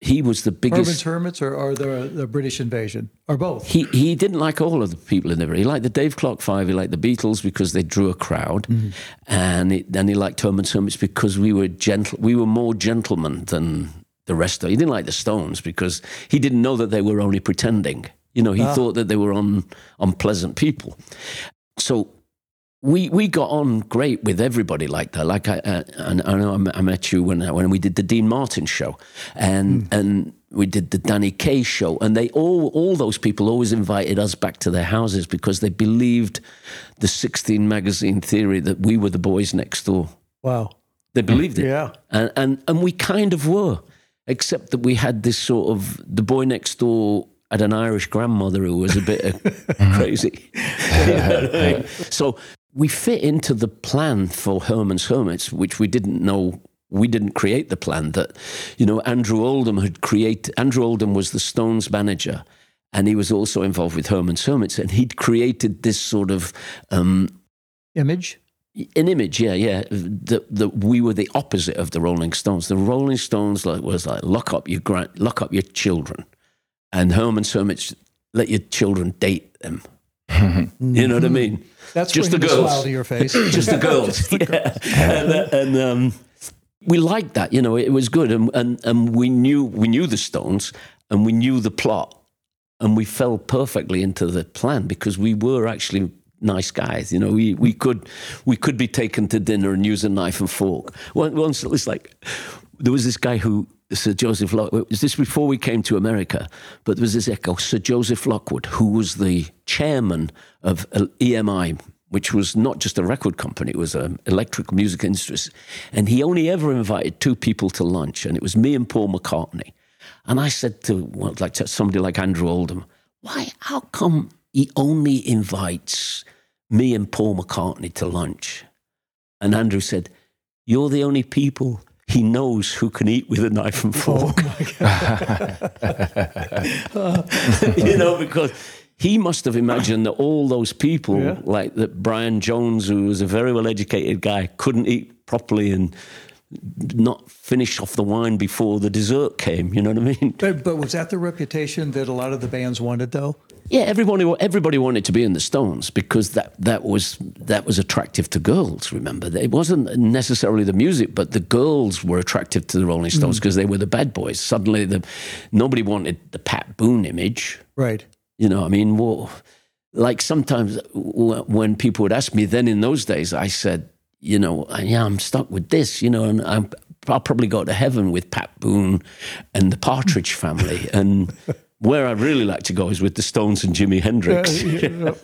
he was the Herman's biggest. Hermits or, or the the British invasion or both? He he didn't like all of the people in there. He liked the Dave Clark Five. He liked the Beatles because they drew a crowd, mm-hmm. and he, then he liked Herman Hermits because we were gentle. We were more gentlemen than the rest of. He didn't like the Stones because he didn't know that they were only pretending. You know, he ah. thought that they were un, unpleasant people. So we we got on great with everybody like that. Like I, uh, and I know I met you when when we did the Dean Martin show, and mm. and we did the Danny Kaye show, and they all all those people always invited us back to their houses because they believed the 16 magazine theory that we were the boys next door. Wow, they believed it. Yeah, and and and we kind of were, except that we had this sort of the boy next door had an Irish grandmother who was a bit crazy. so we fit into the plan for Herman's Hermits, which we didn't know. We didn't create the plan that, you know, Andrew Oldham had created. Andrew Oldham was the Stones manager, and he was also involved with Herman's Hermits, and he'd created this sort of um, image. An image, yeah, yeah. That that we were the opposite of the Rolling Stones. The Rolling Stones like was like lock up your grand, lock up your children, and Herman's Hermits let your children date them. you know what I mean? That's just the girls. Smile to your face. just the girls. just the girls. Yeah. and, uh, and um, we liked that. You know, it was good, and, and and we knew we knew the Stones, and we knew the plot, and we fell perfectly into the plan because we were actually nice guys. You know, we, we could we could be taken to dinner and use a knife and fork. Once it was like there was this guy who Sir Joseph Lockwood. Was this before we came to America? But there was this echo. Sir Joseph Lockwood, who was the chairman of EMI, which was not just a record company, it was an electrical music industry. And he only ever invited two people to lunch, and it was me and Paul McCartney. And I said to well, like to somebody like Andrew Oldham, why, how come he only invites me and Paul McCartney to lunch? And Andrew said, You're the only people he knows who can eat with a knife and oh, fork. Oh you know, because he must have imagined that all those people, yeah. like that Brian Jones, who was a very well educated guy, couldn't eat properly and not finish off the wine before the dessert came. You know what I mean? But, but was that the reputation that a lot of the bands wanted, though? Yeah, everybody everybody wanted to be in the Stones because that that was that was attractive to girls. Remember, it wasn't necessarily the music, but the girls were attractive to the Rolling Stones because mm. they were the bad boys. Suddenly, the nobody wanted the Pat Boone image, right? You know, I mean, well, like sometimes when people would ask me, then in those days, I said, you know, yeah, I'm stuck with this, you know, and I'm, I'll probably go to heaven with Pat Boone and the Partridge Family and. Where I'd really like to go is with the Stones and Jimi Hendrix. Uh,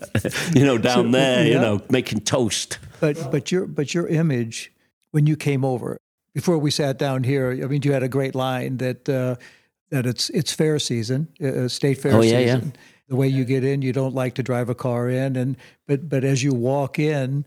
you know, down so, there, yeah. you know, making toast. But but your but your image when you came over before we sat down here, I mean, you had a great line that uh, that it's it's fair season, uh, uh state fair oh, yeah, season. Yeah. The way you get in, you don't like to drive a car in, and but but as you walk in,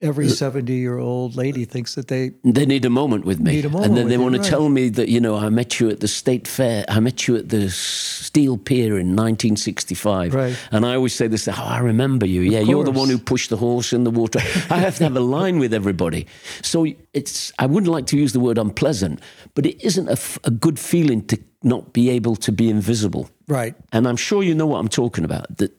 every uh, 70 year old lady thinks that they they need a moment with me. moment and then they want to right. tell me that you know i met you at the state fair i met you at the steel pier in 1965 right. and i always say this oh i remember you. Yeah you're the one who pushed the horse in the water. I have to have a line with everybody. So it's i wouldn't like to use the word unpleasant but it isn't a, a good feeling to not be able to be invisible. Right. And i'm sure you know what i'm talking about that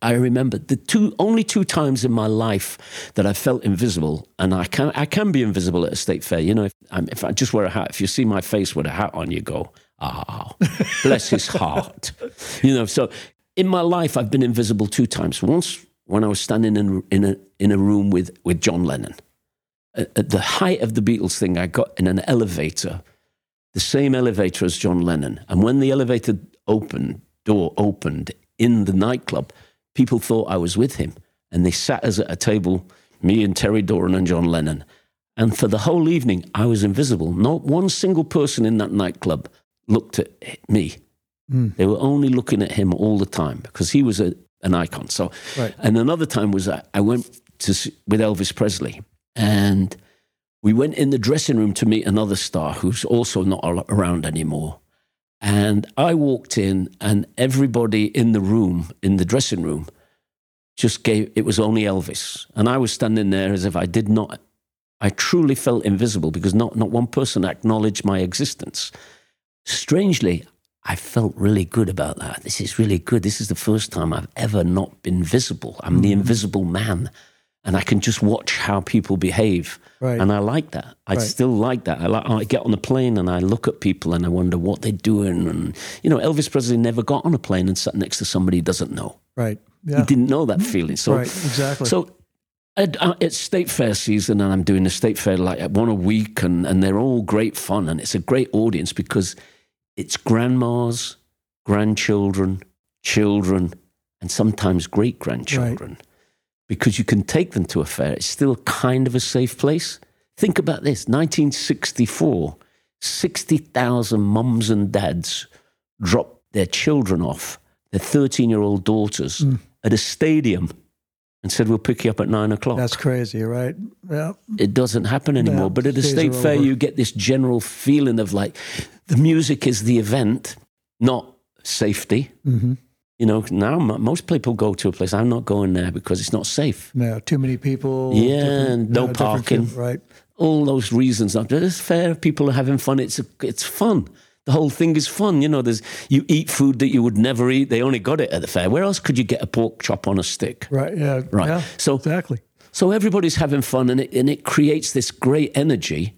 I remember the two only two times in my life that I felt invisible, and I can I can be invisible at a state fair. You know, if, if I just wear a hat, if you see my face with a hat on, you go, ah, bless his heart. You know, so in my life, I've been invisible two times. Once when I was standing in in a in a room with with John Lennon, at, at the height of the Beatles thing, I got in an elevator, the same elevator as John Lennon, and when the elevator opened door opened in the nightclub, people thought I was with him. And they sat us at a table, me and Terry Doran and John Lennon. And for the whole evening, I was invisible. Not one single person in that nightclub looked at me. Mm. They were only looking at him all the time because he was a, an icon. So, right. and another time was I, I went to with Elvis Presley, and we went in the dressing room to meet another star who's also not around anymore. And I walked in, and everybody in the room, in the dressing room, just gave it was only Elvis. And I was standing there as if I did not, I truly felt invisible because not, not one person acknowledged my existence. Strangely, I felt really good about that. This is really good. This is the first time I've ever not been visible. I'm the mm-hmm. invisible man and I can just watch how people behave. Right. And I like that. I right. still like that. I, like, I get on the plane and I look at people and I wonder what they're doing. And, you know, Elvis Presley never got on a plane and sat next to somebody he doesn't know. Right. Yeah. He didn't know that feeling. So, right. Exactly. So At, uh, it's state fair season, and I'm doing the state fair like one a week, and, and they're all great fun, and it's a great audience because it's grandmas, grandchildren, children, and sometimes great grandchildren. Right. Because you can take them to a fair, it's still kind of a safe place. Think about this 1964, 60,000 mums and dads dropped their children off, their 13 year old daughters, mm. at a stadium and said, We'll pick you up at nine o'clock. That's crazy, right? Yeah. It doesn't happen anymore. Yeah, but at a state fair, over. you get this general feeling of like the music is the event, not safety. Mm-hmm. You know, now most people go to a place. I'm not going there because it's not safe. Yeah, too many people. Yeah, no parking. Right. All those reasons. It's fair. People are having fun. It's a, it's fun the whole thing is fun. You know, there's you eat food that you would never eat. They only got it at the fair. Where else could you get a pork chop on a stick? Right. Yeah. Right. Yeah, so exactly. So everybody's having fun, and it and it creates this great energy.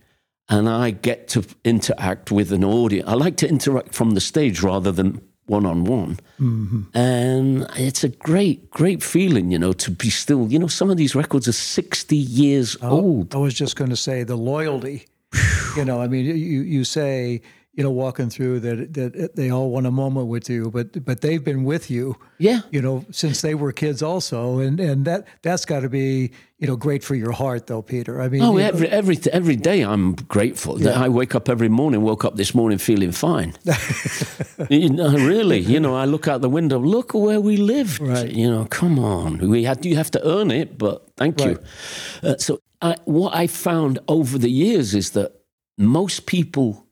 And I get to interact with an audience. I like to interact from the stage rather than one on one. And it's a great, great feeling, you know, to be still, you know, some of these records are 60 years oh, old. I was just going to say the loyalty. you know, I mean, you, you say, you know, walking through that that they all want a moment with you, but but they've been with you, yeah, you know, since they were kids also, and and that that's got to be you know great for your heart though, Peter. I mean, oh, every know, every every day I'm grateful. Yeah. I wake up every morning. Woke up this morning feeling fine. you know, really, you know, I look out the window. Look where we live. Right. You know, come on. We had you have to earn it, but thank right. you. Uh, so I, what I found over the years is that most people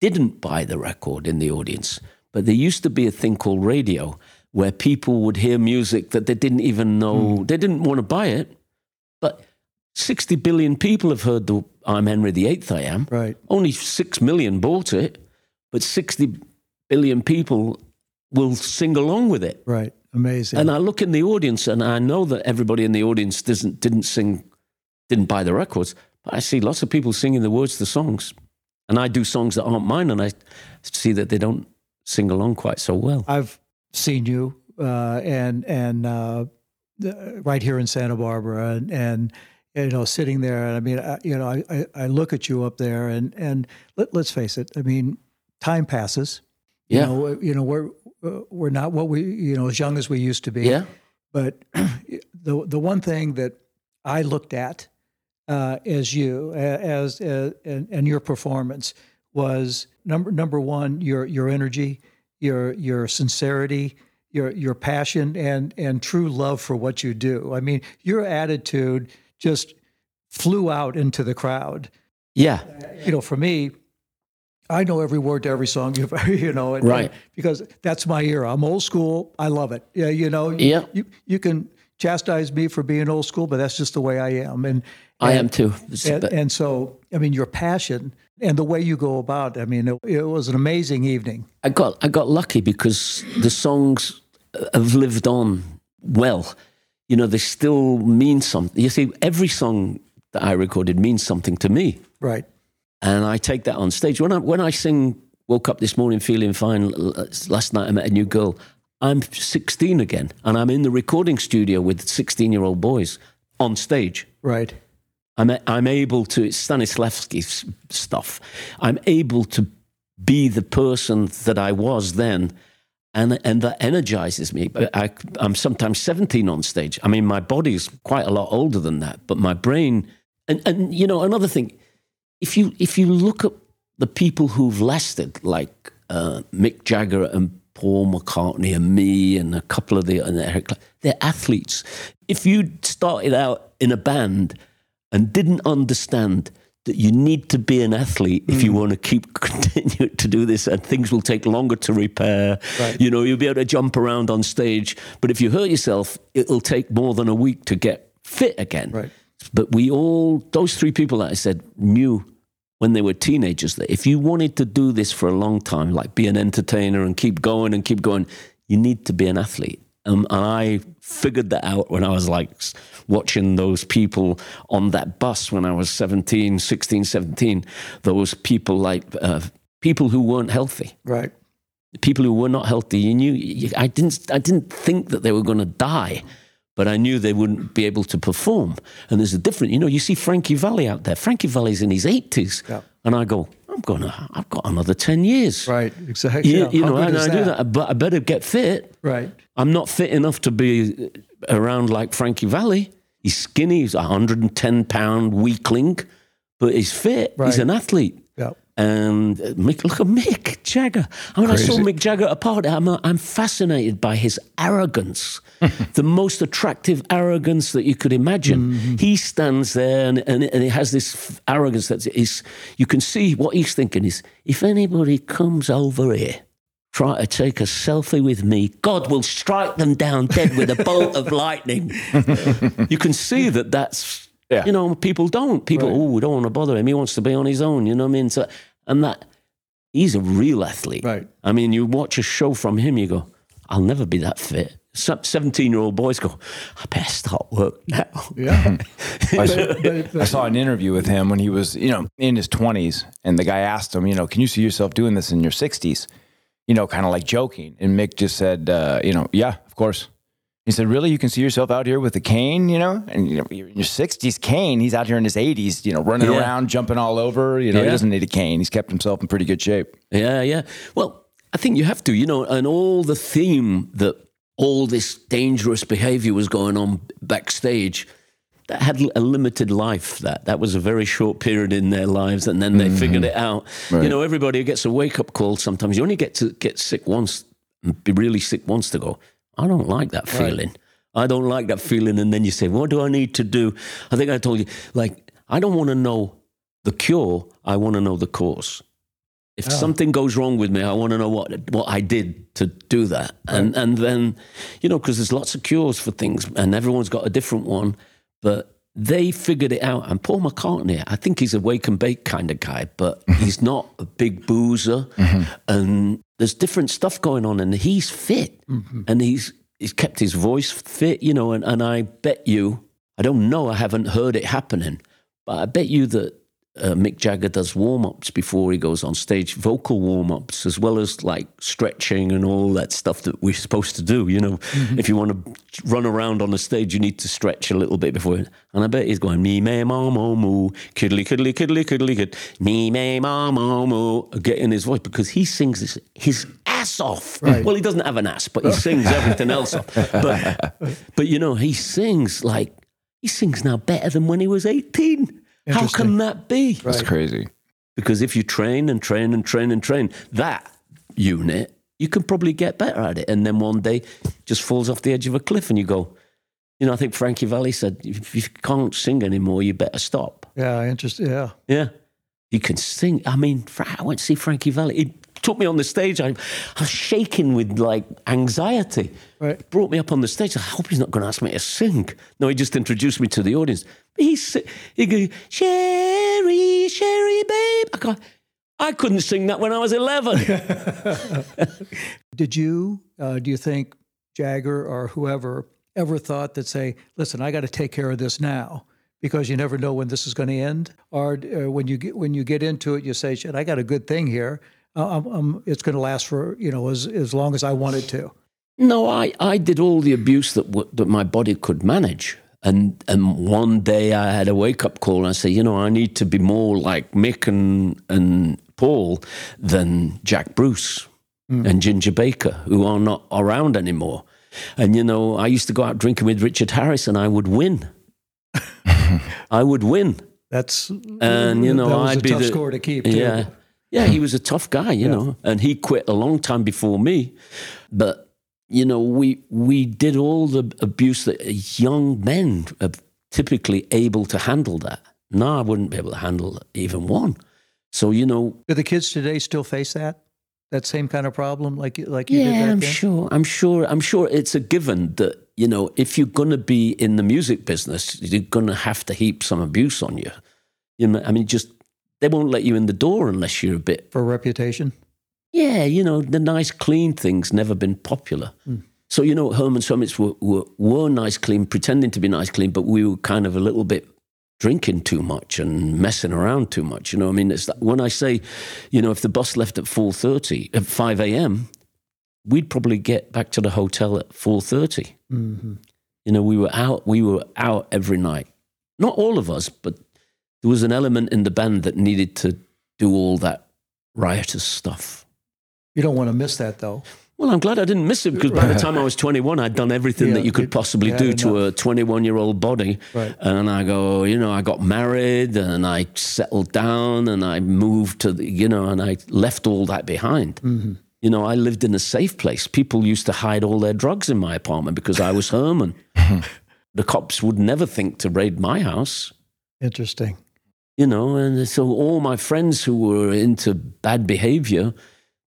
didn't buy the record in the audience. But there used to be a thing called radio where people would hear music that they didn't even know, mm. they didn't want to buy it. But 60 billion people have heard the I'm Henry VIII, I Am. Right. Only 6 million bought it, but 60 billion people will sing along with it. Right. Amazing. And I look in the audience and I know that everybody in the audience doesn't, didn't sing, didn't buy the records, but I see lots of people singing the words to the songs. And I do songs that aren't mine, and I see that they don't sing along quite so well. I've seen you, uh, and and uh, right here in Santa Barbara, and, and you know, sitting there. And I mean, I, you know, I, I look at you up there, and and let, us face it. I mean, time passes. You yeah. know, you know, we're we're not what we you know as young as we used to be. Yeah. But the the one thing that I looked at uh, as you as, as and, and, your performance was number number one your your energy your your sincerity your your passion and and true love for what you do i mean your attitude just flew out into the crowd yeah you know for me I know every word to every song you've, you know, and, right? because that's my era. I'm old school. I love it. Yeah, you know. Yeah. You you can chastise me for being old school, but that's just the way I am. And I am too. And, and, so, I mean, your passion and the way you go about. I mean, it, it, was an amazing evening. I got I got lucky because the songs have lived on well. You know, they still mean something. You see, every song that I recorded means something to me. Right. And I take that on stage when I when I sing. Woke up this morning feeling fine. Last night I met a new girl. I'm 16 again, and I'm in the recording studio with 16 year old boys on stage. Right. I'm, I'm able to, it's Stanislavski stuff. I'm able to be the person that I was then. And, and that energizes me. I, I'm sometimes 17 on stage. I mean, my body's quite a lot older than that, but my brain, and, and you know, another thing, if you, if you look at the people who've lasted, like uh, Mick Jagger and Paul McCartney and me and a couple of the, and Eric, they're athletes. If you started out in a band and didn't understand that you need to be an athlete if mm. you want to keep continue to do this and things will take longer to repair right. you know you'll be able to jump around on stage but if you hurt yourself it'll take more than a week to get fit again right. but we all those three people that i said knew when they were teenagers that if you wanted to do this for a long time like be an entertainer and keep going and keep going you need to be an athlete um, and I figured that out when I was like watching those people on that bus when I was 17, 16, 17. Those people, like uh, people who weren't healthy. Right. People who were not healthy. You knew, you, I, didn't, I didn't think that they were going to die. But I knew they wouldn't be able to perform. And there's a different, you know, you see Frankie Valli out there. Frankie Valli's in his 80s. Yeah. And I go, I'm gonna, I've got another 10 years. Right, exactly. You, Yeah. you know, and I do that, but I better get fit. Right. I'm not fit enough to be around like Frankie Valli. He's skinny, he's a 110 pound weakling, but he's fit. He's an athlete. And uh, Mick, look at Mick Jagger. I mean, I saw Mick Jagger at a party. I'm, uh, I'm fascinated by his arrogance, the most attractive arrogance that you could imagine. He stands there and, and, and he has this arrogance that is, you can see what he's thinking is if anybody comes over here, try to take a selfie with me, God will strike them down dead with a bolt of lightning. you can see that that's, Yeah. you know, people don't. People, Right. oh, we don't want to bother him. He wants to be on his own, you know what I mean? So, and that, he's a real athlete. Right. I mean, you watch a show from him, you go, I'll never be that fit. 17 year old boys go, I better start work now. Yeah. I, But- but- I saw an interview with him when he was, you know, in his 20s, and the guy asked him, you know, can you see yourself doing this in your 60s? You know, kind of like joking. And Mick just said, uh, you know, yeah, of course. He said, really? You can see yourself out here with a cane, you know? And, you know, you're in your 60s, cane. He's out here in his 80s, you know, running Yeah. around, jumping all over. You know, he doesn't need a cane. He's kept himself in pretty good shape. Yeah, yeah. Well, I think you have to, you know, and all the theme that all this dangerous behavior was going on backstage, that had a limited life. That that was a very short period in their lives, and then they mm-hmm. figured it out. You know, everybody gets a wake up call. Sometimes you only get to get sick once, be really sick once to go. I don't like that feeling. I don't like that feeling, and then you say, "What do I need to do?" I think I told you, like, I don't want to know the cure. I want to know the cause. If oh. something goes wrong with me, I want to know what what I did to do that, and and then, you know, because there's lots of cures for things, and everyone's got a different one, but they figured it out. And Paul McCartney, I think he's a wake and bake kind of guy, but mm-hmm. he's not a big boozer, mm-hmm. and there's different stuff going on, and he's fit, mm-hmm. and he's he's kept his voice fit, you know, and, and I bet you, I don't know, I haven't heard it happening, but I bet you that uh, Mick Jagger does warm ups before he goes on stage, vocal warm ups, as well as like stretching and all that stuff that we're supposed to do. You know, if you want to run around on the stage, you need to stretch a little bit before. And I bet he's going, me, me, ma, mo, moo, kiddly, kiddly, kiddly, kiddly, kid, me, me, ma, mo, moo, getting his voice because he sings his, his ass off. Right. Well, he doesn't have an ass, but he sings everything else off. But, but you know, he sings like, he sings now better than when he was 18. How can that be? That's crazy. Because if you train and train and train and train that unit, you can probably get better at it. And then one day just falls off the edge of a cliff and you go, you know, I think Frankie Valli said, if you can't sing anymore, you better stop. yeah. Interesting. Yeah. Yeah. He can sing. I mean, I went to see Frankie Valli. He took me on the stage. I, I was shaking with like anxiety. Right. Brought me up on the stage. I hope he's not going to ask me to sing. No, he just introduced me to the audience. He he go, Sherry, Sherry, babe. I go, I couldn't sing that when I was eleven. Did you, uh, do you think Jagger or whoever ever thought that say, listen, I got to take care of this now because you never know when this is going to end? Or uh, when you get when you get into it, you say, shit, I got a good thing here. Uh, I'm, I'm, it's going to last for you know as as long as I want it to. No, I, I did all the abuse that w- that my body could manage. And and one day I had a wake up call and I said, you know, I need to be more like Mick and and Paul than Jack Bruce hmm. and Ginger Baker, who are not around anymore. And you know, I used to go out drinking with Richard Harris and I would win. I would win. That's And you know, that was I'd a be tough the score to keep. Too. Yeah, yeah, he was a tough guy, you know, and he quit a long time before me. But you know, we we did all the abuse that young men are typically able to handle. That now I wouldn't be able to handle even one. So you know, Do the kids today still face that that same kind of problem like you- like you did yeah, I'm then? sure. I'm sure. I'm sure it's a given that you know if you're going to be in the music business, you're going to have to heap some abuse on you. You know, I mean, just they won't let you in the door unless you're a bit for reputation. Yeah, you know, the nice, clean thing's never been popular. So, you know, Herman's Hermits were, were, were nice, clean, pretending to be nice, clean, but we were kind of a little bit drinking too much and messing around too much. You know, I mean, it's that, when I say, you know, if the bus left at 4.30, at 5 a.m., we'd probably get back to the hotel at 4.30. hmm You know, we were out. We were out every night. Not all of us, but there was an element in the band that needed to do all that riotous stuff. You don't want to miss that, though. Well, I'm glad I didn't miss it because by the time I was 21, I'd done everything Yeah, that you could possibly do had to a 21 year old body. Right. And I go, you know, I got married and I settled down and I moved to, the, you know, and I left all that behind. Mm-hmm. You know, I lived in a safe place. People used to hide all their drugs in my apartment because I was Herman. the cops would never think to raid my house Interesting. You know and so all my friends who were into bad behavior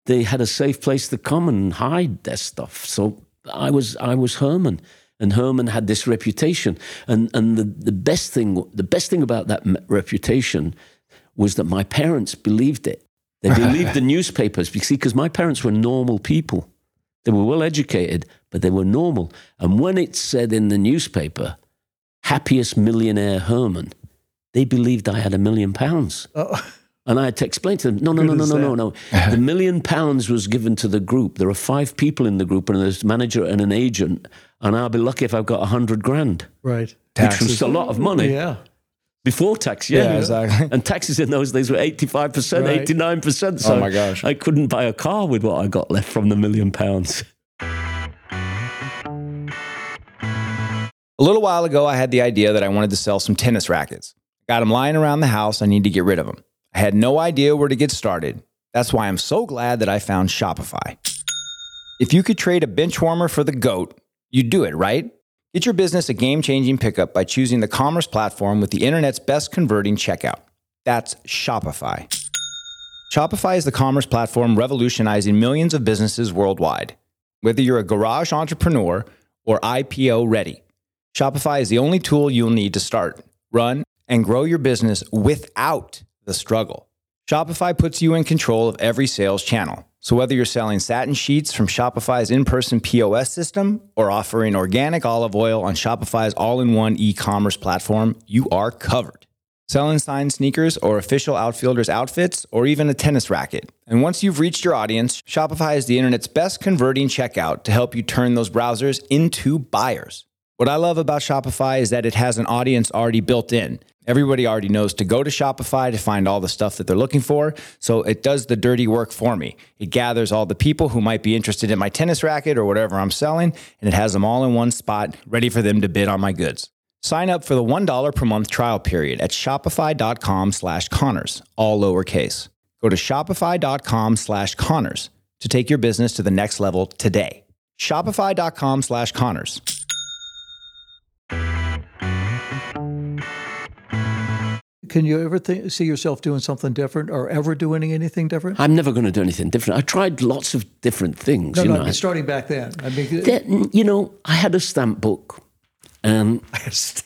they had a safe place to come and hide their stuff. So i was i was herman and herman had this reputation. And and the, the best thing the best thing about that reputation was that my parents believed it. They believed the newspapers because because my parents were normal people. They were well educated but they were normal. And when it said in the newspaper happiest millionaire herman they believed I had a million pounds. Oh, And I had to explain to them, no, no, no, no, no, no, no. The million pounds was given to the group. There are five people in the group, and there's a manager and an agent. And I'll be lucky if I've got a hundred grand, right. which was a lot of money Yeah. before tax. Yeah, Yeah, exactly. And taxes in those days were eighty-five percent, Right. eighty-nine percent. Oh so Oh, my gosh. I couldn't buy a car with what I got left from the million pounds. A little while ago, I had the idea that I wanted to sell some tennis rackets. Got them lying around the house. I need to get rid of them. I had no idea where to get started. That's why I'm so glad that I found Shopify. If you could trade a bench warmer for the GOAT, you'd do it, right? Get your business a game changing pickup by choosing the commerce platform with the internet's best converting checkout. That's Shopify. Shopify is the commerce platform revolutionizing millions of businesses worldwide. Whether you're a garage entrepreneur or IPO ready, Shopify is the only tool you'll need to start, run, and grow your business without the struggle. Shopify puts you in control of every sales channel. So whether you're selling satin sheets from Shopify's in-person POS system or offering organic olive oil on Shopify's all-in-one e-commerce platform, you are covered. Selling signed sneakers or official outfielders outfits or even a tennis racket. And once you've reached your audience, Shopify is the internet's best converting checkout to help you turn those browsers into buyers. What I love about Shopify is that it has an audience already built in. Everybody already knows to go to Shopify to find all the stuff that they're looking for. So it does the dirty work for me. It gathers all the people who might be interested in my tennis racket or whatever I'm selling, and it has them all in one spot, ready for them to bid on my goods. Sign up for the $1 per month trial period at shopify.com slash Connors, all lowercase. Go to shopify.com slash Connors to take your business to the next level today. Shopify.com slash Connors. Can you ever think, see yourself doing something different or ever doing anything different? I'm never going to do anything different. I tried lots of different things. No, you no, know, I mean, starting back then. I mean, Then, you know, I had a stamp book, um, and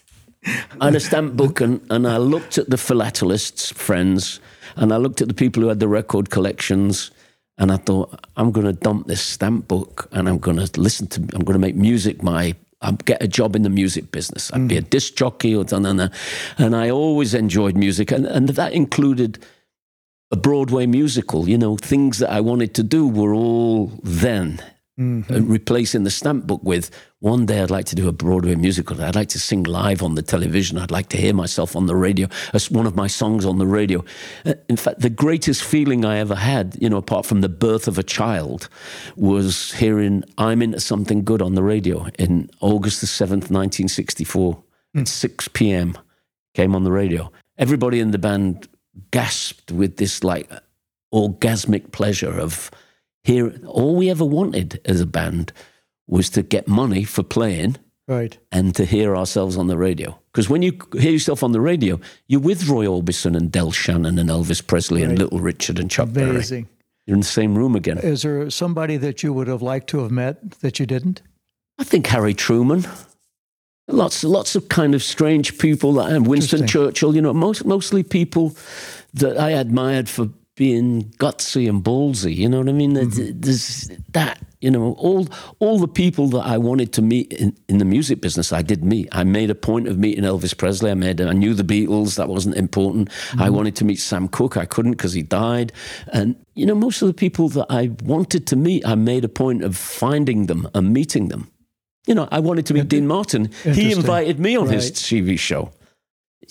I had a stamp book, and, and I looked at the philatelists, friends, and I looked at the people who had the record collections, and I thought, I'm going to dump this stamp book, and I'm going to listen to, I'm going to make music my. I'll get a job in the music business. I'd be a mm. disc jockey or something. And I always enjoyed music, and, and that included a Broadway musical. You know, things that I wanted to do were all then. Uh, replacing the stamp book with one day I'd like to do a Broadway musical. I'd like to sing live on the television. I'd like to hear myself on the radio as one of my songs on the radio. Uh, in fact, the greatest feeling I ever had, you know, apart from the birth of a child, was hearing I'm into something good on the radio in August the 7th, 1964 at 6 p.m. came on the radio. Everybody in the band gasped with this like orgasmic pleasure of hear all we ever wanted as a band was to get money for playing right. and to hear ourselves on the radio. Because when you hear yourself on the radio, you're with Roy Orbison and Del Shannon and Elvis Presley and Little Richard and Chuck Berry. Amazing. You're in the same room again. Is there somebody that you would have liked to have met that you didn't? I think Harry Truman. Lots, lots of kind of strange people. And Winston Churchill. You know, most, mostly people that I admired for being gutsy and ballsy. You know what I mean? There's- mm-hmm. There's that. You know, all all the people that I wanted to meet in, in the music business, I did meet. I made a point of meeting Elvis Presley. I made. I knew the Beatles. That wasn't important. I mm-hmm. wanted to meet Sam Cooke. I couldn't because he died. And you know, most of the people that I wanted to meet, I made a point of finding them and meeting them. You know, I wanted to meet Dean Martin. He invited me on his TV show.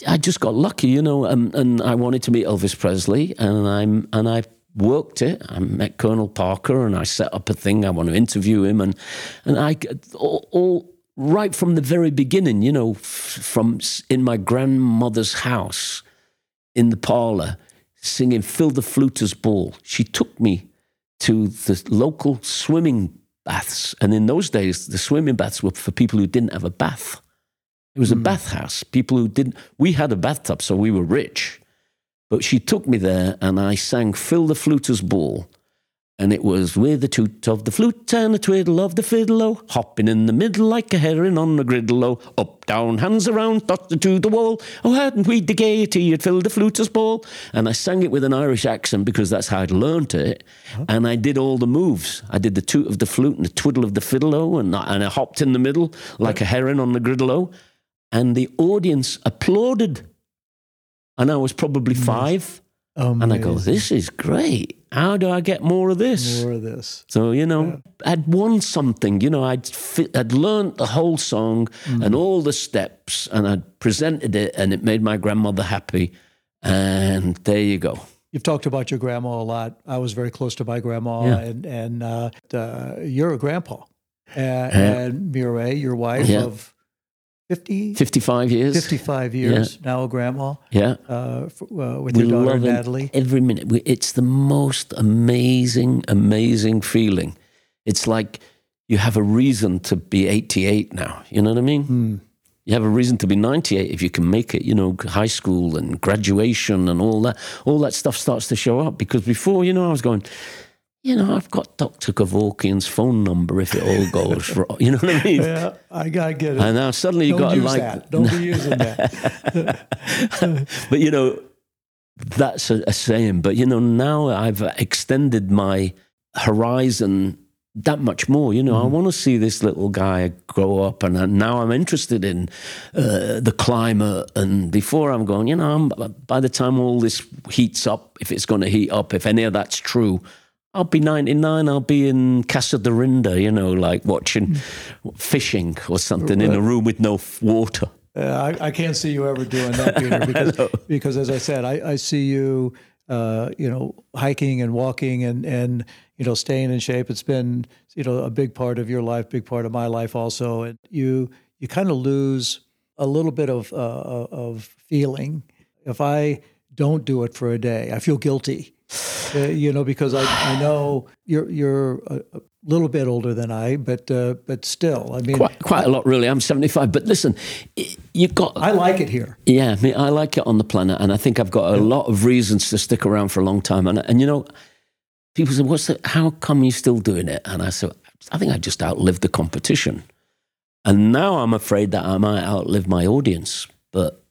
I just got lucky, you know, um, and I wanted to meet Elvis Presley, and I'm and I worked it. I met Colonel Parker, and I set up a thing. I want to interview him, and and I all, all right from the very beginning, you know, from in my grandmother's house in the parlor, singing "Phil the Fluter's Ball." She took me to the local swimming baths, and in those days, the swimming baths were for people who didn't have a bath. It was a hmm. bathhouse. People who didn't. We had a bathtub, so we were rich. But she took me there, and I sang "Phil the Fluter's Ball," and it was with the toot of the flute and the twiddle of the fiddle-o, hopping in the middle like a herring on a griddle-o, up down, hands around, dot to the wall. Oh, hadn't we the gaiety? It filled the fluter's ball, and I sang it with an Irish accent because that's how I'd learnt it, and I did all the moves. I did the toot of the flute and the twiddle of the fiddle-o, and I, and I hopped in the middle like a herring on the griddle-o, and the audience applauded. And I was probably five. And I go, this is great. How do I get more of this? More of this. So, you know, I'd won something. You know, I'd, fi- I'd learned the whole song and all the steps, and I'd presented it, and it made my grandmother happy. And there you go. You've talked about your grandma a lot. I was very close to my grandma, Yeah. and and uh, uh, you're a grandpa, uh, and Mireille, your wife Yeah. of 50, 55 years. 55 years, now a grandma Yeah. uh, f- uh, with We your daughter love Natalie. every minute. We, it's the most amazing, amazing feeling. It's like you have a reason to be 88 now. You know what I mean? Hmm. You have a reason to be 98 if you can make it. You know, high school and graduation and all that. All that stuff starts to show up because before, you know, I was going. You know, I've got Dr. Kevorkian's phone number if it all goes wrong. You know what I mean? Yeah, I gotta get it. And now suddenly you got to like that. Don't be using that. but you know, that's a, a saying. But you know, now I've extended my horizon that much more. You know, Mm-hmm. I want to see this little guy grow up, and now I'm interested in uh, the climate. And before I'm going, you know, I'm, by the time all this heats up, if it's going to heat up, if any of that's true. I'll be 99. I'll be in Casa Dorinda, you know, like watching Mm. fishing or something in a room with no water. Uh, I, I can't see you ever doing that, Peter, because, because as I said, I, I see you, uh, you know, hiking and walking and, and, you know, staying in shape. It's been, you know, a big part of your life, big part of my life also. And you, you kind of lose a little bit of, uh, of feeling. If I don't do it for a day, I feel guilty, uh, you know, because I, I know you're, you're a, a little bit older than I, but, uh, but still, I mean, quite, quite a lot, really. I'm 75. But listen, you've got. I like it here. yeah, I, mean, I like it on the planet, and I think I've got a lot of reasons to stick around for a long time. And, and you know, people say, "What's the? How come you're still doing it?" And I said, "I think I just outlived the competition, and now I'm afraid that I might outlive my audience." But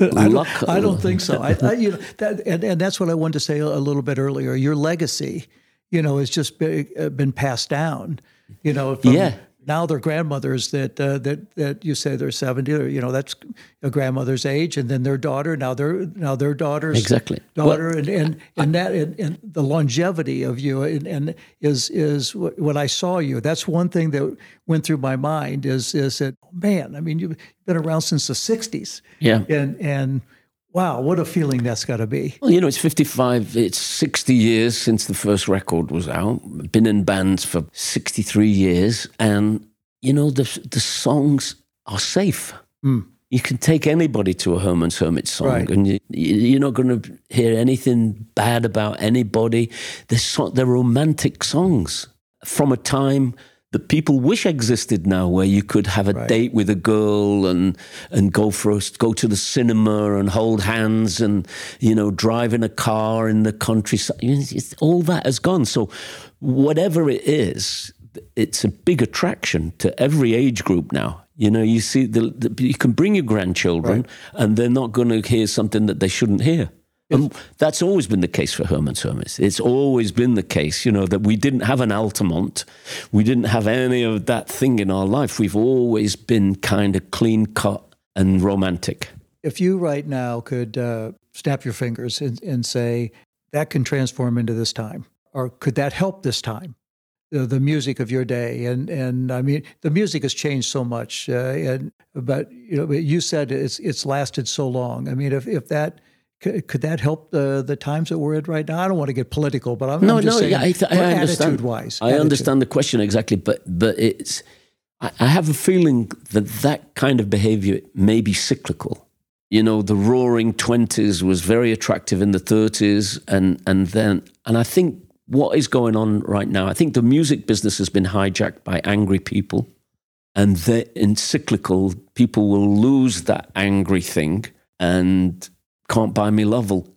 I don't, I don't think so. I, I, you know, that, and, and that's what I wanted to say a, little bit earlier. Your legacy, you know, has just been, uh, been passed down. You know, from Yeah. Now they're grandmothers that uh, that that you say they're seventy. Or, you know, that's a grandmother's age, and then their daughter. Now their now their daughter's Exactly. daughter, and and and that and, and the longevity of you, and, and is is when I saw you. That's one thing that went through my mind is is that oh, man. I mean, you've been around since the '60s Yeah. and and wow, what a feeling that's got to be. Well, you know, it's 55, it's 60 years since the first record was out. Been in bands for 63 years. And, you know, the, the songs are safe. Hmm. You can take anybody to a Herman's Hermit song Right. and you, you're not going to hear anything bad about anybody. They're, so, they're romantic songs from a time that people wish existed now, where you could have a date with a girl and and go for a, go to the cinema and hold hands and you know drive in a car in the countryside. All that has gone. So whatever it is, it's a big attraction to every age group now. You know, you see, the, the, you can bring your grandchildren, and they're not going to hear something that they shouldn't hear. And that's always been the case for Herman's Hermits. It's always been the case, you know, that we didn't have an Altamont. We didn't have any of that thing in our life. We've always been kind of clean cut and romantic. If you right now could uh, snap your fingers and, and say that can transform into this time, or could that help this time? uh, the music of your day, and and I mean the music has changed so much. Uh, and but you know, you said it's it's lasted so long. I mean, if if that could, could that help the the times that we're at right now? I don't want to get political, but I'm, no, I'm just no, saying, yeah, I, th- I understand. wise, I understand the question exactly, but but it's. I, I have a feeling that that kind of behavior may be cyclical. You know, the roaring twenties was very attractive in the thirties, and and then and I think what is going on right now. I think the music business has been hijacked by angry people, and in cyclical, people will lose that angry thing, and "Can't Buy Me Love" will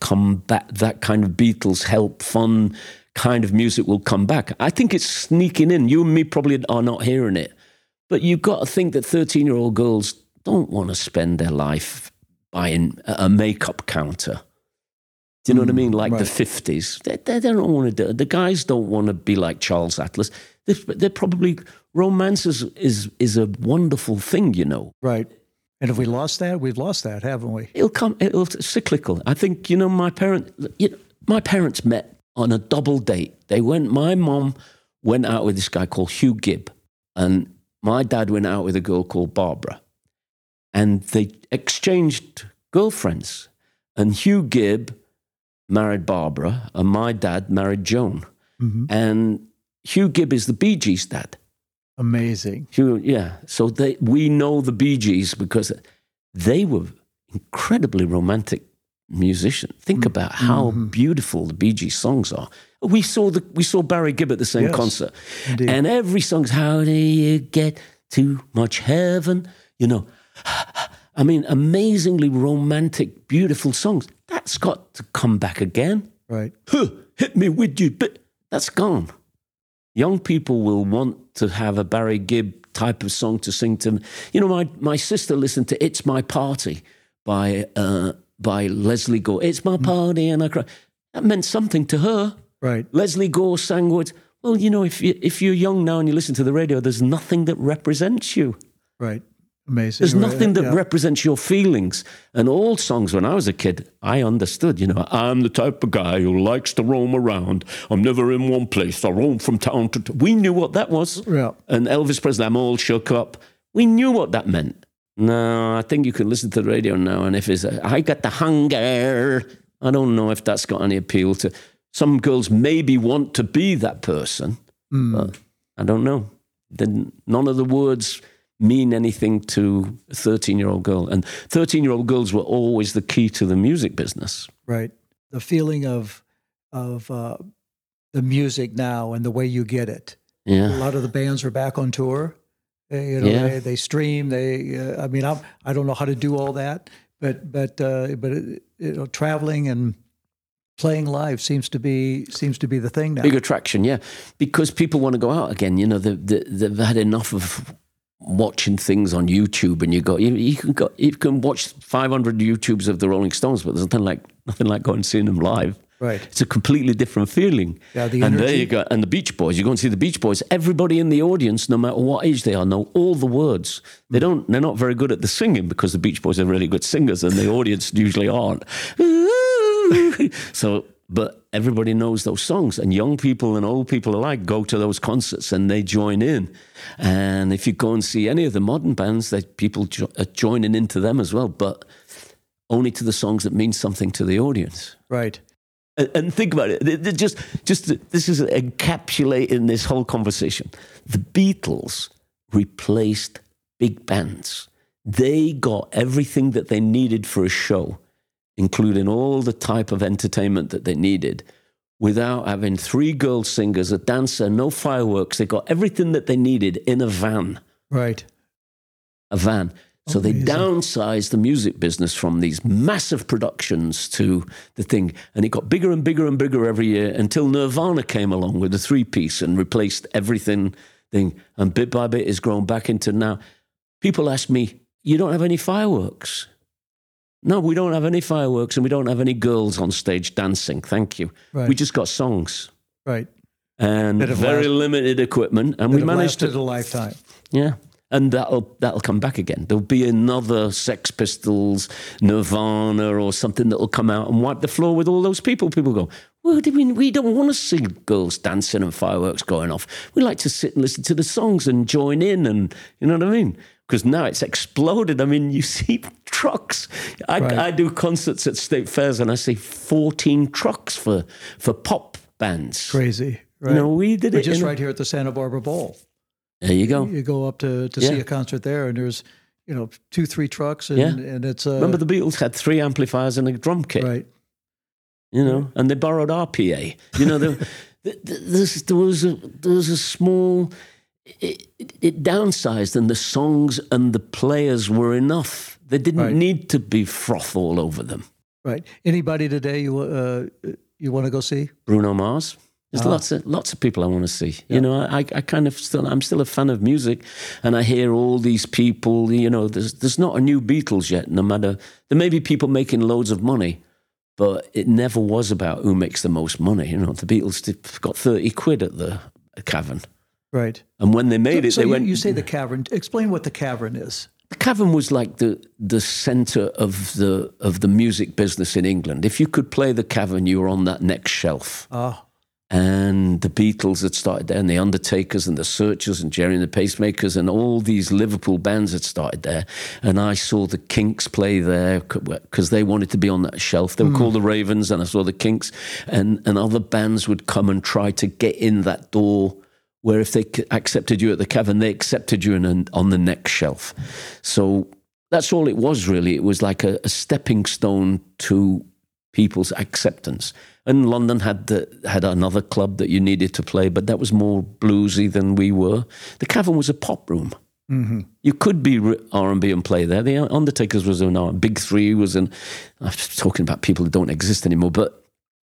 come back. That kind of Beatles help fun kind of music will come back. I think it's sneaking in. You and me probably are not hearing it, but you've got to think that thirteen-year-old girls don't want to spend their life buying a makeup counter do you know mm, what I mm, mean? Like right. the 50s. They, they, don't want to do The guys don't want to be like Charles Atlas. They're, they're probably, romance is, is, is a wonderful thing, you know. Right. And if we lost that, we've lost that, haven't we? It'll come, it'll cyclical. I think, you know, my parent, you know, my parents met on a double date. They went, my mom went out with this guy called Hugh Gibb, and my dad went out with a girl called Barbara. And they exchanged girlfriends. And Hugh Gibb married Barbara, and my dad married Joan. Mm-hmm. And Hugh Gibb is the Bee Gees' dad. Amazing. Hugh, yeah. So they, we know the Bee Gees because they were incredibly romantic musicians. Think mm-hmm. about how mm-hmm. beautiful the Bee Gees songs are. We saw the we saw Barry Gibb at the same yes, concert, indeed. and every song's "How do you get too much heaven?" You know, I mean, amazingly romantic, beautiful songs. That's got to come back again. Right. Huh, hit me with you, but that's gone. Young people will want to have a Barry Gibb type of song to sing to them. You know, my, my sister listened to It's My Party by, uh, by Lesley Gore. It's my mm. party and I cry. That meant something to her. Right. Lesley Gore sang words. Well, you know, if, you, if you're young now and you listen to the radio, there's nothing that represents you. Right. Amazing. There's nothing that yeah. represents your feelings. And all songs, when I was a kid, I understood, you know, I'm the type of guy who likes to roam around. I'm never in one place. I roam from town to town. We knew what that was. Yeah. And Elvis Presley, I'm all shook up. We knew what that meant. No, I think you can listen to the radio now, and if it's, a, I got the hunger, I don't know if that's got any appeal to. Some girls maybe want to be that person, mm. I don't know. Then none of the words mean anything to a 13 year old girl. And 13 year old girls were always the key to the music business. Right. The feeling of, of uh, the music now and the way you get it. Yeah. A lot of the bands are back on tour. They, you know, yeah. they, they stream. They, uh, I mean, I'm, I don't know how to do all that, but, but, uh, but, it, you know, traveling and, playing live seems to be seems to be the thing now. Big attraction, yeah, because people want to go out again. You know, they, they, they've had enough of watching things on YouTube, and you go, you, you, can go, you can watch 500 YouTubes of the Rolling Stones, but there's nothing like nothing like going and seeing them live. Right, it's a completely different feeling. Yeah, the and energy. there you go. And the Beach Boys, you go and see the Beach Boys. Everybody in the audience, no matter what age they are, know all the words. They hmm. don't. They're not very good at the singing because the Beach Boys are really good singers, and the audience usually aren't. so but everybody knows those songs, and young people and old people alike go to those concerts and they join in. And if you go and see any of the modern bands, that people jo- are joining into them as well, but only to the songs that mean something to the audience. Right. And, and think about it. Just, just this is encapsulating this whole conversation. The Beatles replaced big bands. They got everything that they needed for a show including all the type of entertainment that they needed, without having three girl singers, a dancer, no fireworks. They got everything that they needed in a van. Right. A van. So they downsized the music business from these massive productions to the thing. And it got bigger and bigger and bigger every year until Nirvana came along with a three piece and replaced everything thing. And bit by bit, it's grown back into now. People ask me, You don't have any fireworks? No, we don't have any fireworks and we don't have any girls on stage dancing. Thank you. Right. We just got songs. Right. And very limited equipment. And we managed to. a lifetime. Yeah. and that'll that'll come back again. There'll be another Sex Pistols, Nirvana, or something that'll come out and wipe the floor with all those people. People go, well, we, we don't want to see girls dancing and fireworks going off. We like to sit and listen to the songs and join in, and you know what I mean. Because now it's exploded. I mean, you see trucks. I, Right. I do concerts at state fairs, and I see fourteen trucks for for pop bands. Crazy. Right. You know, we did We're it just right here at the Santa Barbara Bowl. There you go. You go up to, to Yeah. see a concert there, and there's you know two, three trucks, and, Yeah. and it's uh, Remember the Beatles had three amplifiers and a drum kit. right. you know, and they borrowed RPA. You know, there, th- th- there was a there was a small. It, it, downsized, and the songs and the players were enough. They didn't Right. need to be froth all over them. Right. Anybody today you uh, you want to go see? Bruno Mars. There's Ah. lots of lots of people I want to see. You know, I, I kind of still I'm still a fan of music, and I hear all these people. You know, there's there's not a new Beatles yet. No matter there may be people making loads of money, but it never was about who makes the most money. You know, the Beatles got thirty quid at the cavern, Right. and when they made it, so they you, went. you say the cavern. Explain what the cavern is. the cavern was like the the center of the of the music business in England. If you could play the cavern, you were on that next shelf. Ah, and the Beatles had started there, and the Undertakers, and the Searchers, and Gerry and the Pacemakers, and all these Liverpool bands had started there. And I saw the Kinks play there because they wanted to be on that shelf. They were called the Ravens, and I saw the Kinks, and and other bands would come and try to get in that door. Where if they accepted you at the cavern, they accepted you in an, on the next shelf. So that's all it was really. It was like a, a stepping stone to people's acceptance. And London had the, had another club that you needed to play, but that was more bluesy than we were. The Cavern was a pop room. Mm-hmm. You could be R and B and play there. The Undertakers was an R. Big Three was an. I'm talking about people that don't exist anymore, but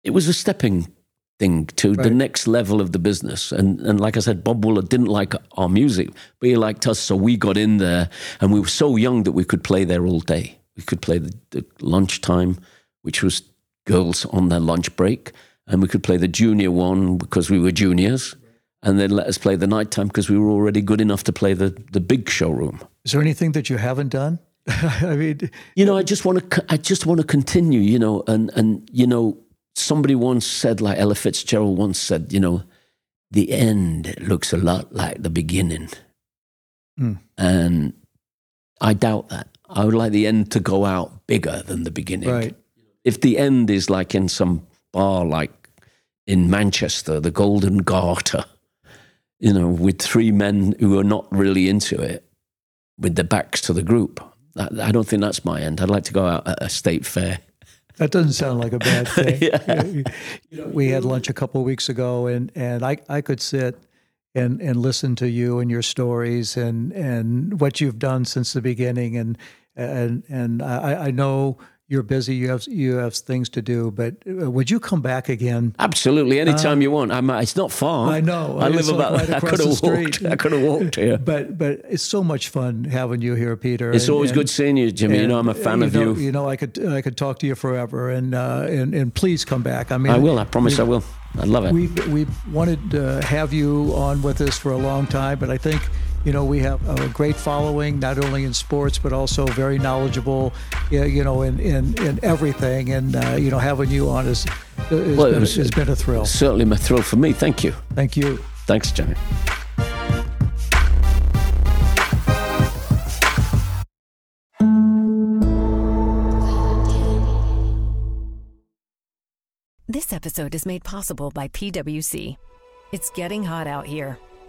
it was a stepping thing to the next level of the business. And and like I said, Bob Wooler didn't like our music, but he liked us, so we got in there, and we were so young that we could play there all day. We could play the, the lunchtime, which was girls on their lunch break, and we could play the junior one because we were juniors, and then let us play the nighttime because we were already good enough to play the the big showroom. is there anything that you haven't done? I mean, You know, I just want to. I just want to continue. You know, and and you know, somebody once said, like Ella Fitzgerald once said, you know, the end looks a lot like the beginning, Hmm. and I doubt that. I would like the end to go out bigger than the beginning. right. If the end is like in some bar, like in Manchester, the Golden Garter, you know, with three men who are not really into it, with their backs to the group. I, I don't think that's my end. I'd like to go out at a state fair. That doesn't sound like a bad thing. Yeah. You know, we had lunch a couple of weeks ago, and, and I, I could sit and, and listen to you and your stories and, and what you've done since the beginning. And and and I, I know you're busy. You have you have things to do, but uh, would you come back again? Absolutely, anytime you want. I'm, it's not far. I know. I live It's like about. right I could have walked. I could have walked here. But but it's so much fun having you here, Peter. It's and- always and- good seeing you, Jimmy. you know, I'm a fan uh, of know, you. You know, I could I could talk to you forever, and uh, and and please come back. I mean, I will. I promise. I will. I love it. We've we've wanted to have you on with us for a long time, but I think you know we have a great following, not only in sports but also very knowledgeable, you know, in in, in everything. And uh, you know, having you on is has, Well, been, was- has been a thrill. Certainly, a thrill for me. Thank you. Thank you. Thanks, Jimmy. This episode is made possible by PwC. It's getting hot out here.